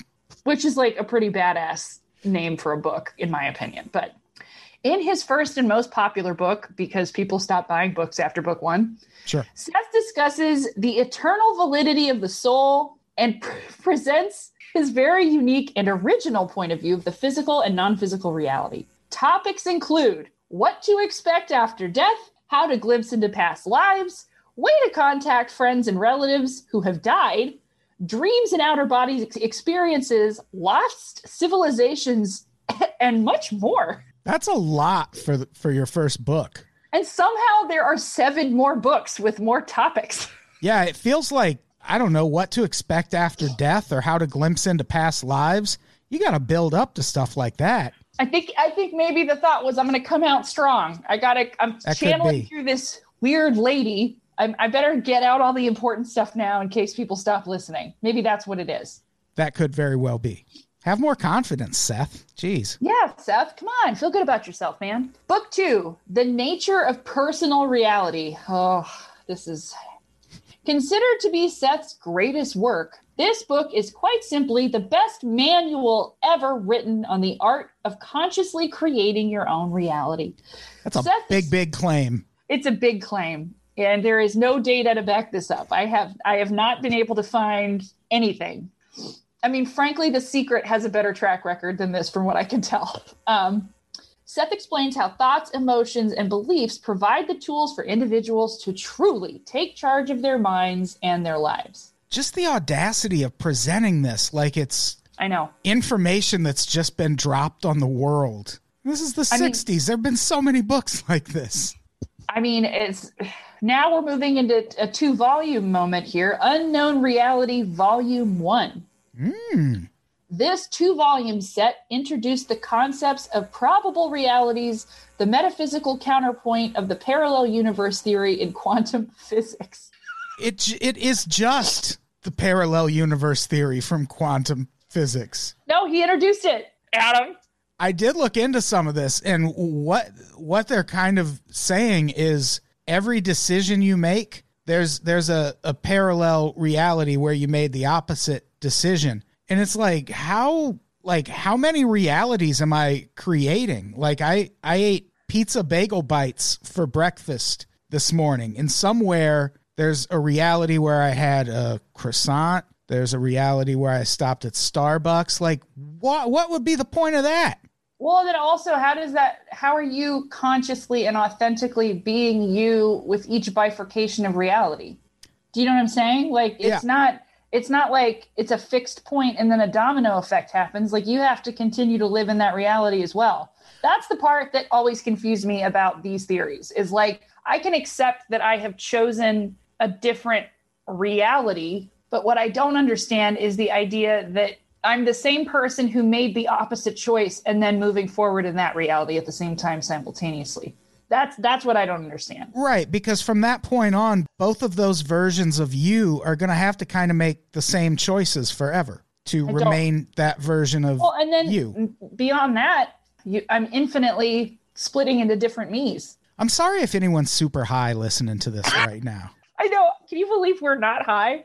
which is like a pretty badass name for a book, in my opinion. But in his first and most popular book, because people stopped buying books after book one, Sure. Seth discusses the eternal validity of the soul and pre- presents his very unique and original point of view of the physical and non physical reality. Topics include what to expect after death, how to glimpse into past lives, way to contact friends and relatives who have died, dreams and outer body ex- experiences, lost civilizations, and much more. That's a lot for the, for your first book. And somehow there are seven more books with more topics. Yeah, it feels like I don't know what to expect after death or how to glimpse into past lives. You got to build up to stuff like that. I think I think maybe the thought was I'm going to come out strong. I got to I'm That channeling through this weird lady. I, I better get out all the important stuff now in case people stop listening. Maybe that's what it is. That could very well be. Have more confidence, Seth. Jeez. Yeah, Seth, come on, feel good about yourself, man. Book two, The Nature of Personal Reality. Oh, this is considered to be Seth's greatest work. This book is quite simply the best manual ever written on the art of consciously creating your own reality. That's a Seth- big, big claim. It's a big claim, and there is no data to back this up. I have I have not been able to find anything. I mean, frankly, The Secret has a better track record than this, from what I can tell. Um, Seth explains how thoughts, emotions, and beliefs provide the tools for individuals to truly take charge of their minds and their lives. Just the audacity of presenting this like it's I know. information that's just been dropped on the world. This is the I mean- 60s. there have been so many books like this. I mean, it's now we're moving into a two volume moment here Unknown Reality Volume 1. This two volume set introduced the concepts of probable realities, the metaphysical counterpoint of the parallel universe theory in quantum physics. It it is just the parallel universe theory from quantum physics. No, he introduced it, Adam. I did look into some of this and what what they're kind of saying is every decision you make there's there's a, a parallel reality where you made the opposite decision. And it's like how like how many realities am I creating? Like I I ate pizza bagel bites for breakfast this morning and somewhere there's a reality where I had a croissant. There's a reality where I stopped at Starbucks. Like what what would be the point of that? Well, then also, how does that, how are you consciously and authentically being you with each bifurcation of reality? Do you know what I'm saying? Like, it's Yeah. not, it's not like it's a fixed point and then a domino effect happens. Like, you have to continue to live in that reality as well. That's the part that always confused me about these theories is like, I can accept that I have chosen a different reality, but what I don't understand is the idea that I'm the same person who made the opposite choice and then moving forward in that reality at the same time simultaneously. That's that's what I don't understand. Right, because from that point on, both of those versions of you are going to have to kind of make the same choices forever to don't- remain that version of Well, and then you. beyond that, you, I'm infinitely splitting into different me's. I'm sorry if anyone's super high listening to this right now. I know. Can you believe we're not high?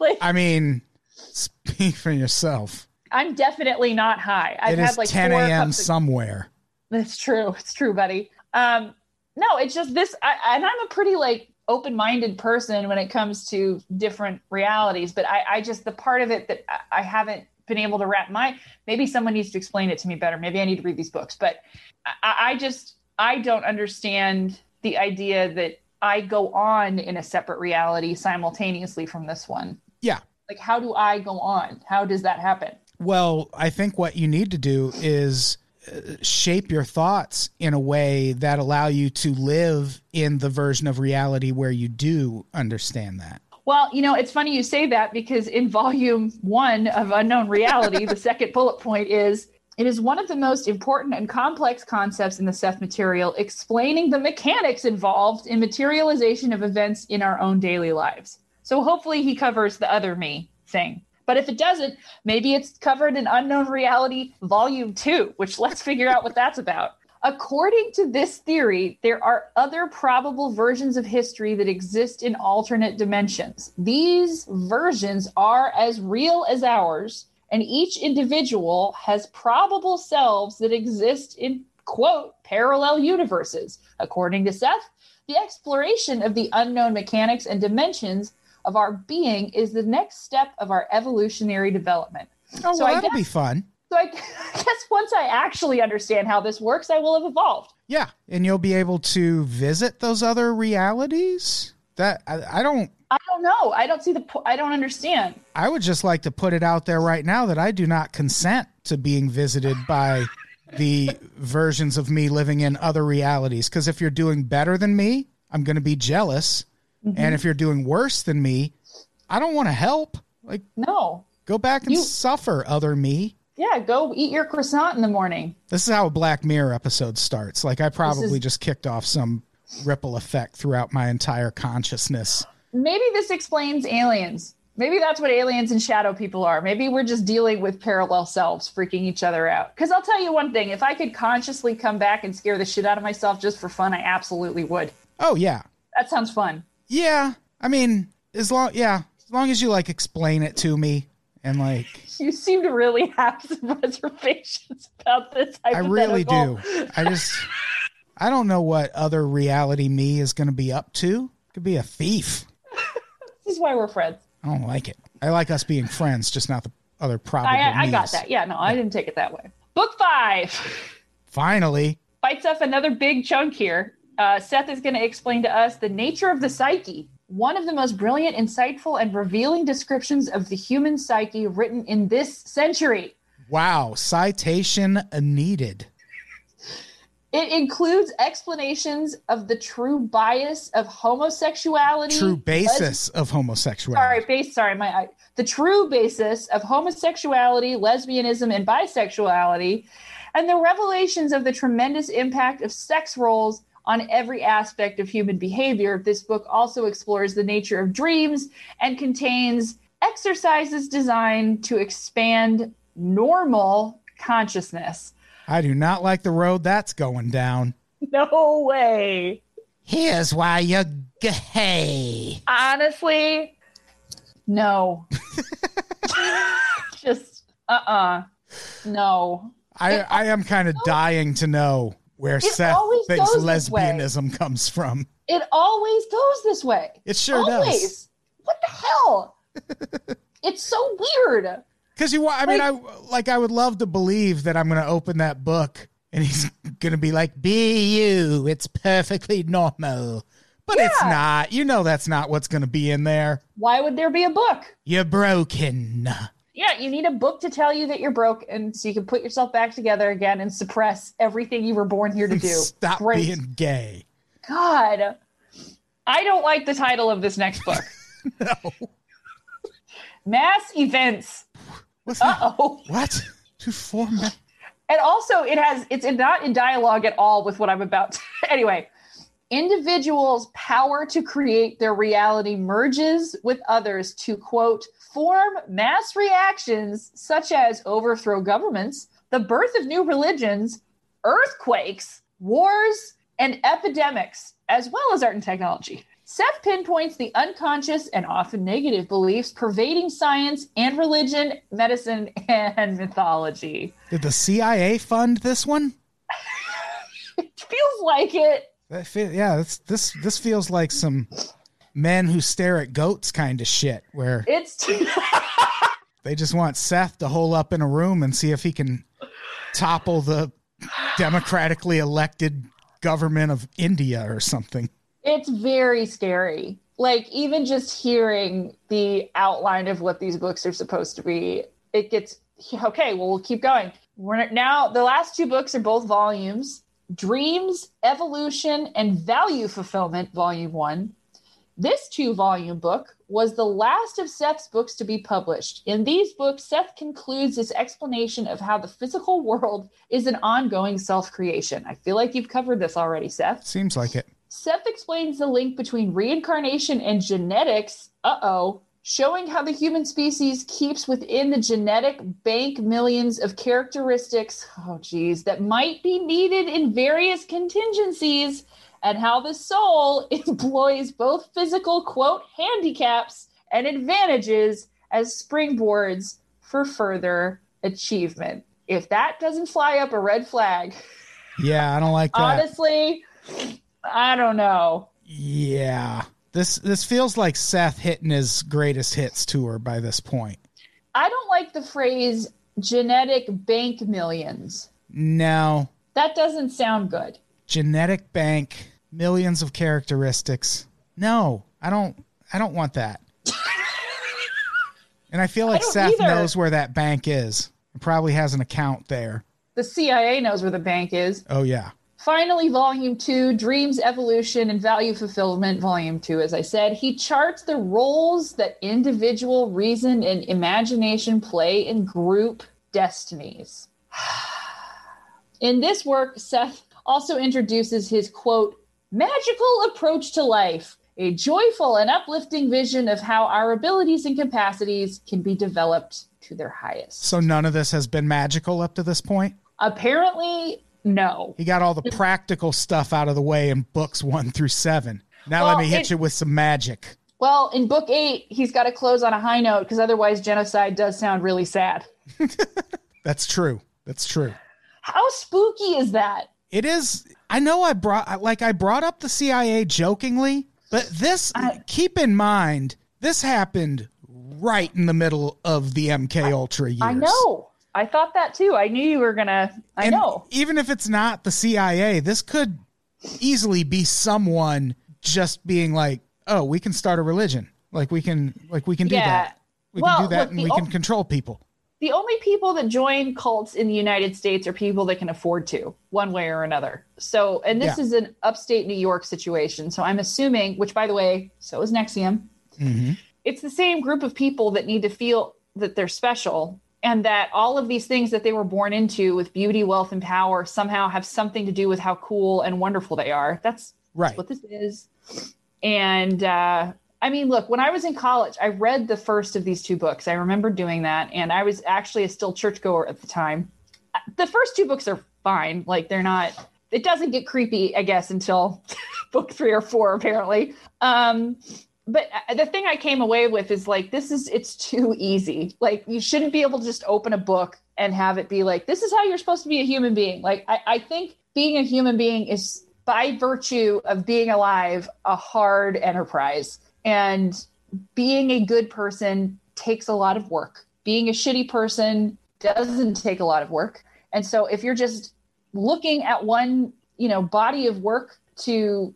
Like I mean, speak for yourself. I'm definitely not high. I've It is had like 10 a.m. somewhere. That's true. It's true, buddy. Um, no, it's just this, I, and I'm a pretty like open-minded person when it comes to different realities. But I, I just the part of it that I- I haven't been able to wrap my. Maybe someone needs to explain it to me better. Maybe I need to read these books. But I, I just I don't understand the idea that I go on in a separate reality simultaneously from this one. Yeah. Like, how do I go on? How does that happen? Well, I think what you need to do is shape your thoughts in a way that allow you to live in the version of reality where you do understand that. Well, you know, it's funny you say that because in volume one of Unknown Reality, the second bullet point is it is one of the most important and complex concepts in the Seth material, explaining the mechanics involved in materialization of events in our own daily lives. So hopefully he covers the other me thing. But if it doesn't, maybe it's covered in Unknown Reality Volume 2, which let's figure out what that's about. According to this theory, there are other probable versions of history that exist in alternate dimensions. These versions are as real as ours, and each individual has probable selves that exist in, quote, parallel universes. According to Seth, the exploration of the unknown mechanics and dimensions of our being is the next step of our evolutionary development. Oh, So well, that'll guess- be fun. So I guess once I actually understand how this works, I will have evolved. Yeah, and you'll be able to visit those other realities. That I, I don't. I don't know. I don't see the. I don't understand. I would just like to put it out there right now that I do not consent to being visited by the versions of me living in other realities. Because if you're doing better than me, I'm going to be jealous, Mm-hmm. and if you're doing worse than me, I don't want to help. Like, No. go back and You- suffer, other me. Yeah, go eat your croissant in the morning. This is how a Black Mirror episode starts. Like, I probably is- just kicked off some ripple effect throughout my entire consciousness. Maybe this explains aliens. Maybe that's what aliens and shadow people are. Maybe we're just dealing with parallel selves freaking each other out. Because I'll tell you one thing if I could consciously come back and scare the shit out of myself just for fun, I absolutely would. Oh, yeah. That sounds fun. Yeah, I mean, as long yeah, as long as you like explain it to me and like You seem to really have some reservations about this. I really do. I just I don't know what other reality me is going to be up to. Could be a thief. This is why we're friends. I don't like it. I like us being friends, just not the other probable. I, I got that. Yeah, no, I didn't take it that way. Book five. Finally, bites off another big chunk here. Uh, Seth is going to explain to us the nature of the psyche, one of the most brilliant, insightful, and revealing descriptions of the human psyche written in this century. wow, citation needed. It includes explanations of the true bias of homosexuality. True basis of homosexuality. Sorry, base. Sorry, my I, the true basis of homosexuality, lesbianism, and bisexuality, and the revelations of the tremendous impact of sex roles on every aspect of human behavior. This book also explores the nature of dreams and contains exercises designed to expand normal consciousness. I do not like the road that's going down. No way. Here's why you're gay. Honestly, no. Just uh uh No. I, I am kind of dying to know where Seth thinks goes this way. lesbianism comes from. It always goes this way. It sure always. does. What the hell? it's so weird. Because you, I mean, I like. I would love to believe that I'm going to open that book and he's going to be like, "Be you. It's perfectly normal." But it's not. You know, that's not what's going to be in there. Why would there be a book? You're broken. Yeah, you need a book to tell you that you're broke and so you can put yourself back together again and suppress everything you were born here to do. Stop Great. being gay. God. I don't like the title of this next book. No. Mass events. Uh-oh. What? To form. And also it has it's not in dialogue at all with what I'm about to anyway. Individuals' power to create their reality merges with others to quote form mass reactions such as overthrow governments, the birth of new religions, earthquakes, wars, and epidemics, as well as art and technology. Seth pinpoints the unconscious and often negative beliefs pervading science and religion, medicine, and mythology. Did the CIA fund this one? It feels like it. That fe- yeah, this this this feels like some men who stare at goats kind of shit, where It's they just want Seth to hole up in a room and see if he can topple the democratically elected government of India or something. it's very scary. Like even just hearing the outline of what these books are supposed to be, it gets okay. Well, we'll keep going. We're now the last two books are both volumes: Dreams, Evolution, and Value Fulfillment, Volume One. This two volume book was the last of Seth's books to be published. In these books, Seth concludes his explanation of how the physical world is an ongoing self creation. I feel like you've covered this already, Seth. Seems like it. Seth explains the link between reincarnation and genetics, uh oh, showing how the human species keeps within the genetic bank millions of characteristics, oh geez, that might be needed in various contingencies, and how the soul employs both physical, quote, handicaps and advantages as springboards for further achievement. If that doesn't fly up a red flag, Yeah, I don't like that. honestly, I don't know. Yeah. This this feels like Seth hitting his greatest hits tour by this point. I don't like the phrase genetic bank millions. No. That doesn't sound good. Genetic bank, millions of characteristics. No, I don't I don't want that. and I feel like don't Seth either. knows where that bank is. He probably has an account there. The CIA knows where the bank is. Oh yeah. Finally, Volume 2 Dreams, Evolution, and Value Fulfillment, Volume 2, as I said, he charts the roles that individual reason and imagination play in group destinies. In this work, Seth also introduces his quote, magical approach to life, a joyful and uplifting vision of how our abilities and capacities can be developed to their highest. So none of this has been magical up to this point. Apparently, no. He got all the practical stuff out of the way in books 1 through 7. Now Well, let me hit it- you with some magic. Well, in book eight, he's got to close on a high note because otherwise, genocide does sound really sad. That's true. That's true. How spooky is that? It is. I know I brought like I brought up the CIA jokingly, but this keep in mind this happened right in the middle of the MK Ultra years. I know. I thought that too. I knew you were gonna. I And know. Even if it's not the CIA, this could easily be someone just being like, "Oh, we can start a religion. Like we can like we can do Yeah. that. We Well, can do that and we ul- can control people." the only people that join cults in the United States are people that can afford to, one way or another. So, and this Yeah. is an upstate New York situation. So I'm assuming, which by the way, so is NXIVM. Mm-hmm. It's the same group of people that need to feel that they're special and that all of these things that they were born into with beauty, wealth, and power somehow have something to do with how cool and wonderful they are. That's Right. that's what this is. And uh, I mean, look, when I was in college, I read the first of these two books. I remember doing that, and I was actually a still churchgoer at the time. The first two books are fine; like they're not. It doesn't get creepy, I guess, until book three or four, apparently. Um, but uh, the thing I came away with is like, this is it's too easy. Like, you shouldn't be able to just open a book and have it be like, this is how you're supposed to be a human being. Like, I, I think being a human being is by virtue of being alive a hard enterprise and being a good person takes a lot of work being a shitty person doesn't take a lot of work and so if you're just looking at one you know body of work to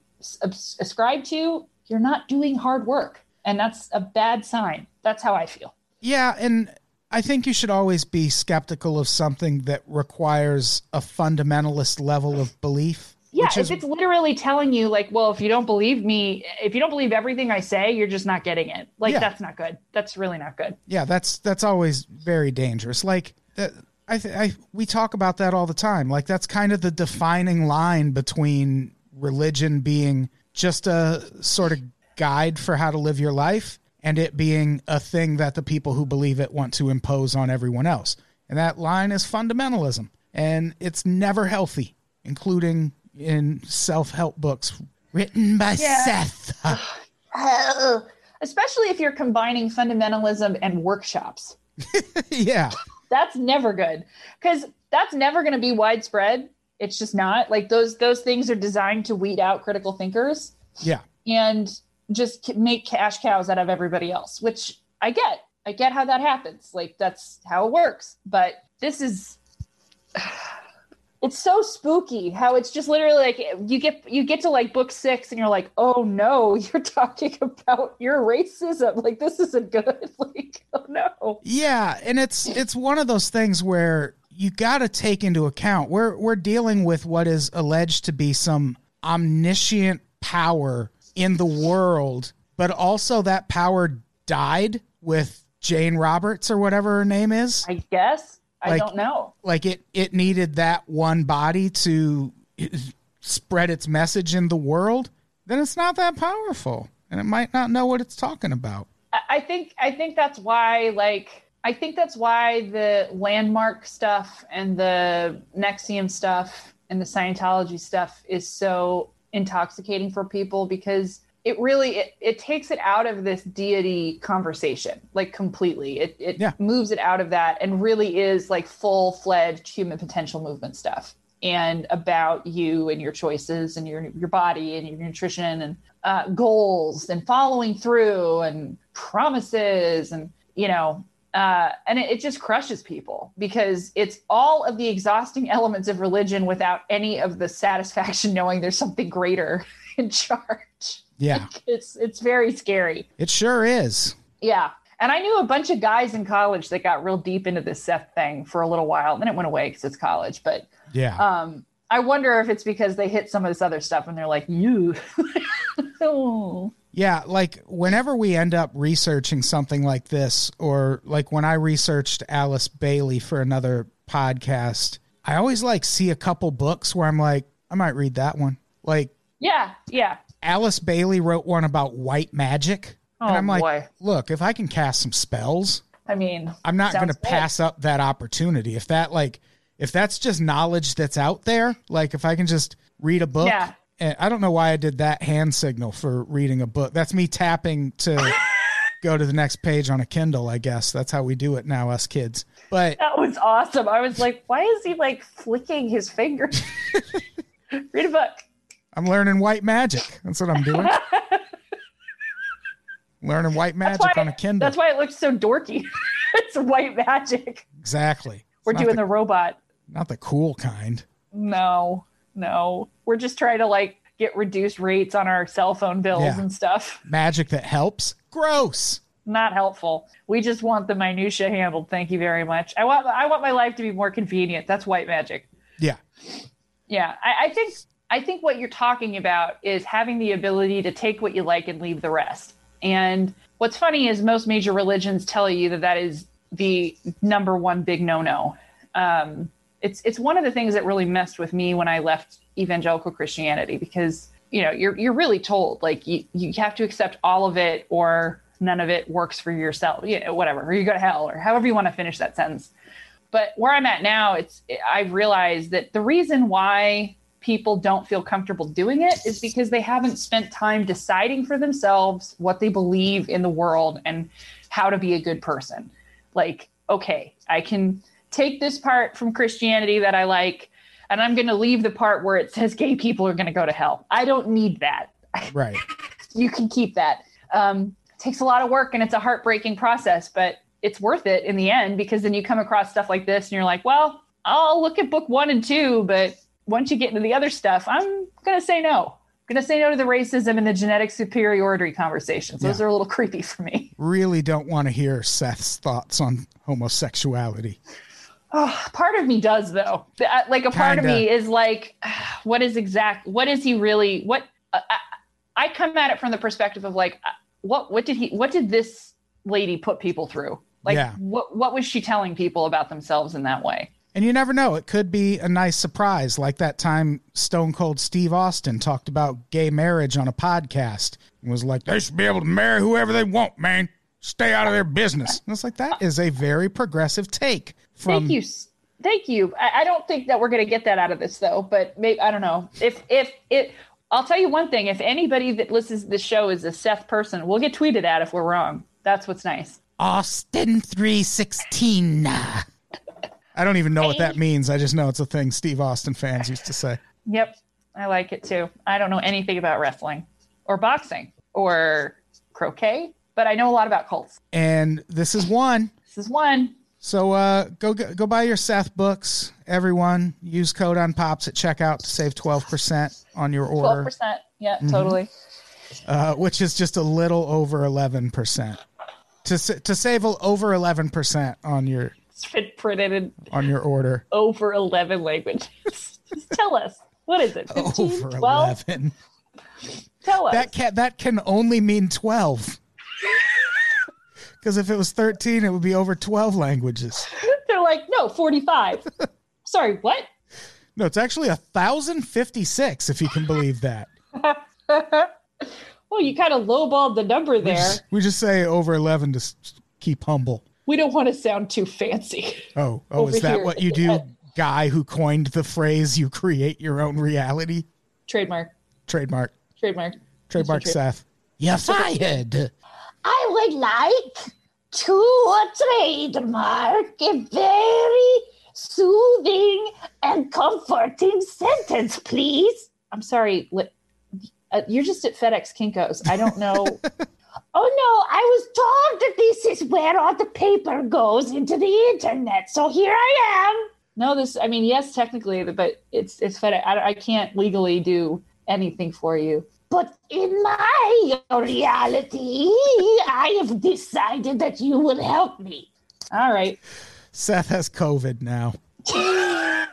ascribe to you're not doing hard work and that's a bad sign that's how i feel Yeah, and I think you should always be skeptical of something that requires a fundamentalist level of belief. yeah which if is it's literally telling you like well if you don't believe me if you don't believe everything i say you're just not getting it like Yeah. that's not good that's really not good yeah, that's that's always very dangerous. Like that, I, th- I we talk about that all the time. Like that's kind of the defining line between religion being just a sort of guide for how to live your life and it being a thing that the people who believe it want to impose on everyone else. And that line is fundamentalism, and it's never healthy, including in self-help books written by Yeah. Seth. Oh, especially if you're combining fundamentalism and workshops yeah. that's never good because that's never going to be widespread it's just not like those those things are designed to weed out critical thinkers. Yeah. and just make cash cows out of everybody else which i get. I get how that happens. Like that's how it works. But this is it's so spooky how it's just literally like you get you get to like book six and you're like oh no you're talking about your racism. Like this isn't good. Like oh no. Yeah, and it's it's one of those things where you got to take into account we're we're dealing with what is alleged to be some omniscient power in the world, but also that power died with Jane Roberts or whatever her name is. i guess i Like- don't know Like it it needed that one body to spread its message in the world. Then it's not that powerful, and it might not know what it's talking about. I- I think I think that's why like I think that's why the landmark stuff and the NXIVM stuff and the Scientology stuff is so intoxicating for people because it really it, it takes it out of this deity conversation like completely it, it Yeah. moves it out of that and really is like full-fledged human potential movement stuff and about you and your choices and your your body and your nutrition and uh, goals and following through and promises and you know uh, and it, it just crushes people because it's all of the exhausting elements of religion without any of the satisfaction knowing there's something greater in charge Yeah, it's it's very scary it sure is. yeah and i knew a bunch of guys in college that got real deep into this seth thing for a little while and then it went away because it's college but Yeah. um i wonder if it's because they hit some of this other stuff and they're like you oh. Yeah, like whenever we end up researching something like this, or like when I researched Alice Bailey for another podcast, I always like see a couple books where I'm like, I might read that one. Like yeah yeah Alice Bailey wrote one about white magic. and Oh, I'm like, boy. look, if I can cast some spells, i mean I'm not going to pass up that opportunity. If that like if that's just knowledge that's out there, like if I can just read a book, Yeah. And I don't know why I did that hand signal for reading a book. That's me tapping to go to the next page on a Kindle, I guess. That's how we do it now us kids. But That was awesome. I was like, why is he like flicking his fingers? Read a book. I'm learning white magic. That's what I'm doing. learning white magic why, on a Kindle. that's why it looks so dorky. it's white magic. exactly. We're doing the, the robot. not the cool kind. No, no. We're just trying to like get reduced rates on our cell phone bills Yeah. and stuff. Magic that helps. Gross. not helpful. We just want the minutia handled. Thank you very much. I want I want my life to be more convenient. That's white magic. Yeah. Yeah, I, I think I think what you're talking about is having the ability to take what you like and leave the rest. And what's funny is most major religions tell you that that is the number one big no-no. Um, it's it's one of the things that really messed with me when I left evangelical Christianity because you know you're you're really told like you you have to accept all of it or none of it works for yourself, you know, whatever, or you go to hell or however you want to finish that sentence. But where I'm at now, it's I've realized that the reason why people don't feel comfortable doing it is because they haven't spent time deciding for themselves what they believe in the world and how to be a good person. Like, okay, I can take this part from Christianity that I like, and I'm going to leave the part where it says gay people are going to go to hell. I don't need that. Right. you can keep that. Um, takes a lot of work and it's a heartbreaking process, but it's worth it in the end because then you come across stuff like this and you're like, well, I'll look at book one and two, but once you get into the other stuff, I'm going to say no. I'm going to say no to the racism and the genetic superiority conversations. Those Yeah. are a little creepy for me. Really don't want to hear Seth's thoughts on homosexuality. Oh, part of me does though. Uh, Like a part of Kinda. me is like, what is exact? What is he really? What uh, I, I come at it from the perspective of like, uh, what what did he? What did this lady put people through? Like, Yeah. what what was she telling people about themselves in that way? And you never know. It could be a nice surprise, like that time Stone Cold Steve Austin talked about gay marriage on a podcast and was like, they should be able to marry whoever they want, man. Stay out of their business. And it's like, that is a very progressive take from. Thank you. Thank you. I, I don't think that we're going to get that out of this though, but maybe, I don't know if, if it, I'll tell you one thing. If anybody that listens to this show is a Seth person, we'll get tweeted at if we're wrong. That's what's nice. Austin 316. I don't even know what that means. I just know it's a thing Steve Austin fans used to say. Yep. I like it too. I don't know anything about wrestling or boxing or croquet, but I know a lot about cults. And this is one. This is one. So uh, go go buy your Seth books, everyone. Use code on pops at checkout to save 12% on your order. 12%. Yeah, Mm-hmm. totally. uh, which is just a little over 11%. To, to save over 11% on your It's printed on your order. over 11 languages. Just tell us. What is it? 15? Over 12? 11. Tell us. That can that can only mean 12. Cuz if it was 13 it would be over 12 languages. They're like, no, 45. Sorry, what? No, it's actually 1056 if you can believe that. Well, you kind of lowballed the number We there. just, we just say over 11 to keep humble. We don't want to sound too fancy. Oh, oh, is that here. what you do? Guy who coined the phrase you create your own reality? Trademark. Trademark. Trademark. Trademark Trade- Seth. You fired. I would like to trademark a very soothing and comforting sentence, please. I'm sorry. li- Uh, you're just at FedEx Kinkos. I don't know. Oh no, I was told that this is where all the paper goes into the internet. So here I am. no, this. I mean, yes, technically, but it's it's FedEx. I, I can't legally do anything for you. But in my reality, I have decided that you will help me. All right. Seth has COVID now.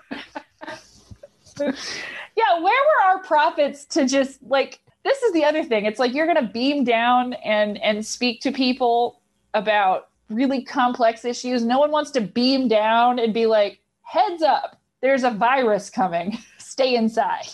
Yeah, where were our prophets to just like this is the other thing. It's like you're going to beam down and and speak to people about really complex issues. No one wants to beam down and be like, "Heads up, there's a virus coming. Stay inside."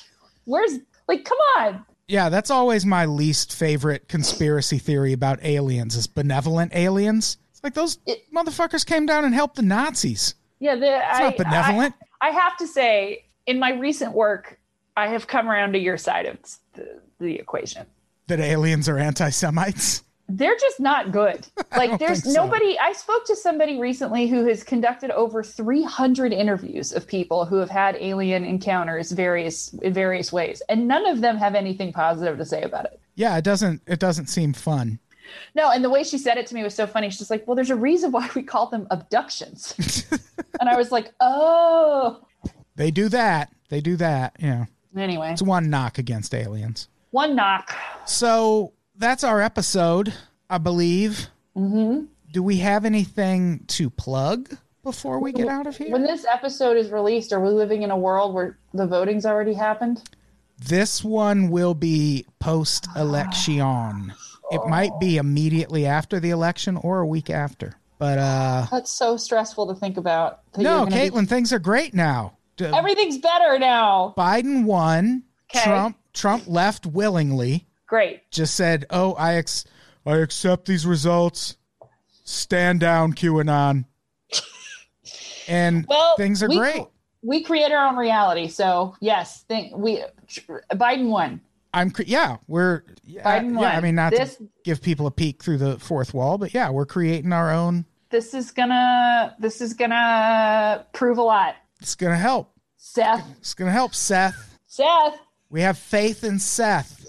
Where's like come on. Yeah, that's always my least favorite conspiracy theory about aliens is benevolent aliens. It's like those It- motherfuckers came down and helped the Nazis. Yeah, the, It's I, not benevolent. I, I have to say in my recent work, I have come around to your side of the, the equation. that aliens are anti-Semites. They're just not good. Like there's so. nobody I spoke to somebody recently who has conducted over 300 interviews of people who have had alien encounters various in various ways and none of them have anything positive to say about it. Yeah, it doesn't it doesn't seem fun. No, and the way she said it to me was so funny. She's just like, "Well, there's a reason why we call them abductions." and I was like, "Oh." They do that. They do that. Yeah. Anyway, It's one knock against aliens. one knock. So that's our episode, I believe. hmm Do we have anything to plug before we get out of here? When this episode is released, are we living in a world where the voting's already happened? This one will be post election. It might be immediately after the election or a week after. But uh That's so stressful to think about. no, you're be- Caitlin, things are great now. Everything's better now. Biden won. Okay. Trump Trump left willingly. Great. Just said, "Oh, I ex- I accept these results. Stand down, QAnon." And Well, things are we- great. We create our own reality. So yes, think we Biden won. I'm yeah, we're yeah, Biden yeah, I mean not This- to give people a peek through the fourth wall, but yeah, we're creating our own. This is gonna this is gonna prove a lot. It's to help. Seth, It's to help Seth. Seth, We have faith in Seth.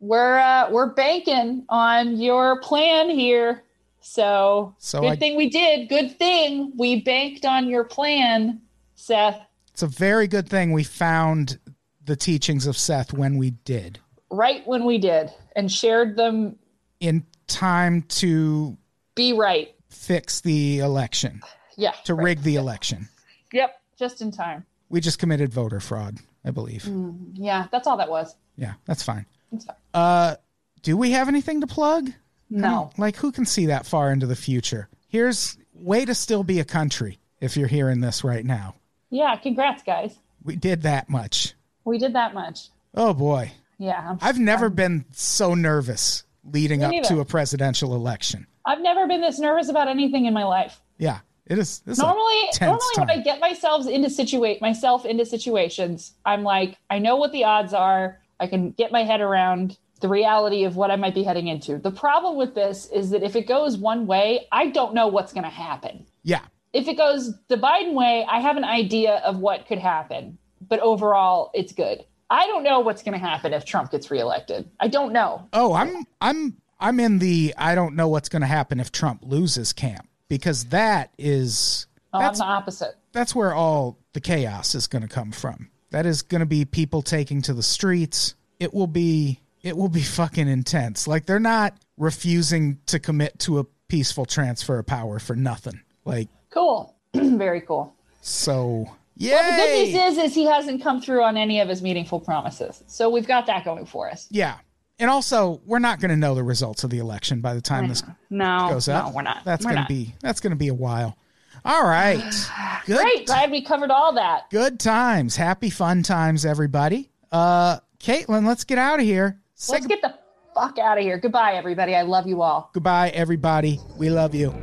We're uh, we're banking on your plan here. So, So good I- thing we did. Good thing we banked on your plan, Seth. It's a very good thing we found the teachings of Seth when we did Right when we did, and shared them. in time to Be right. fix the election, Yeah. to right. rig the election. Yep. Just in time. We just committed voter fraud, I believe. Yeah, that's all that was. Yeah, that's fine. Fine. Uh, do we have anything to plug? No. Like, who can see that far into the future? Here's way to still be a country if you're hearing this right now. Yeah. Congrats, guys. We did that much. We did that much. Oh boy. Yeah. I've never been so nervous leading Me up neither. to a presidential election. I've never been this nervous about anything in my life. Yeah, it is. This is a normally normally when i get myself into situate myself into situations i'm like i know what the odds are i can get my head around the reality of what i might be heading into. The problem with this is that if it goes one way i don't know what's going to happen. Yeah, if it goes the biden way i have an idea of what could happen but overall it's good. I don't know what's going to happen if trump gets reelected. I don't know. Oh, I'm I'm I'm in the I don't know what's going to happen if Trump loses camp because that is oh, i'm that's the opposite. that's where all the chaos is going to come from. That is going to be people taking to the streets. It will be it will be fucking intense. Like they're not refusing to commit to a peaceful transfer of power for nothing. Like cool very cool so yeah. Well, the good news is, is he hasn't come through on any of his meaningful promises. So we've got that going for us. yeah. And also, we're not going to know the results of the election by the time this No, goes up. no, we're not. That's going to be that's going to be a while. All right. Good. great. Glad we covered all that. Good times. Happy fun times, everybody. Uh, Caitlin, let's get out of here. Say Let's get the fuck out of here. Goodbye, everybody. I love you all. goodbye, everybody. We love you.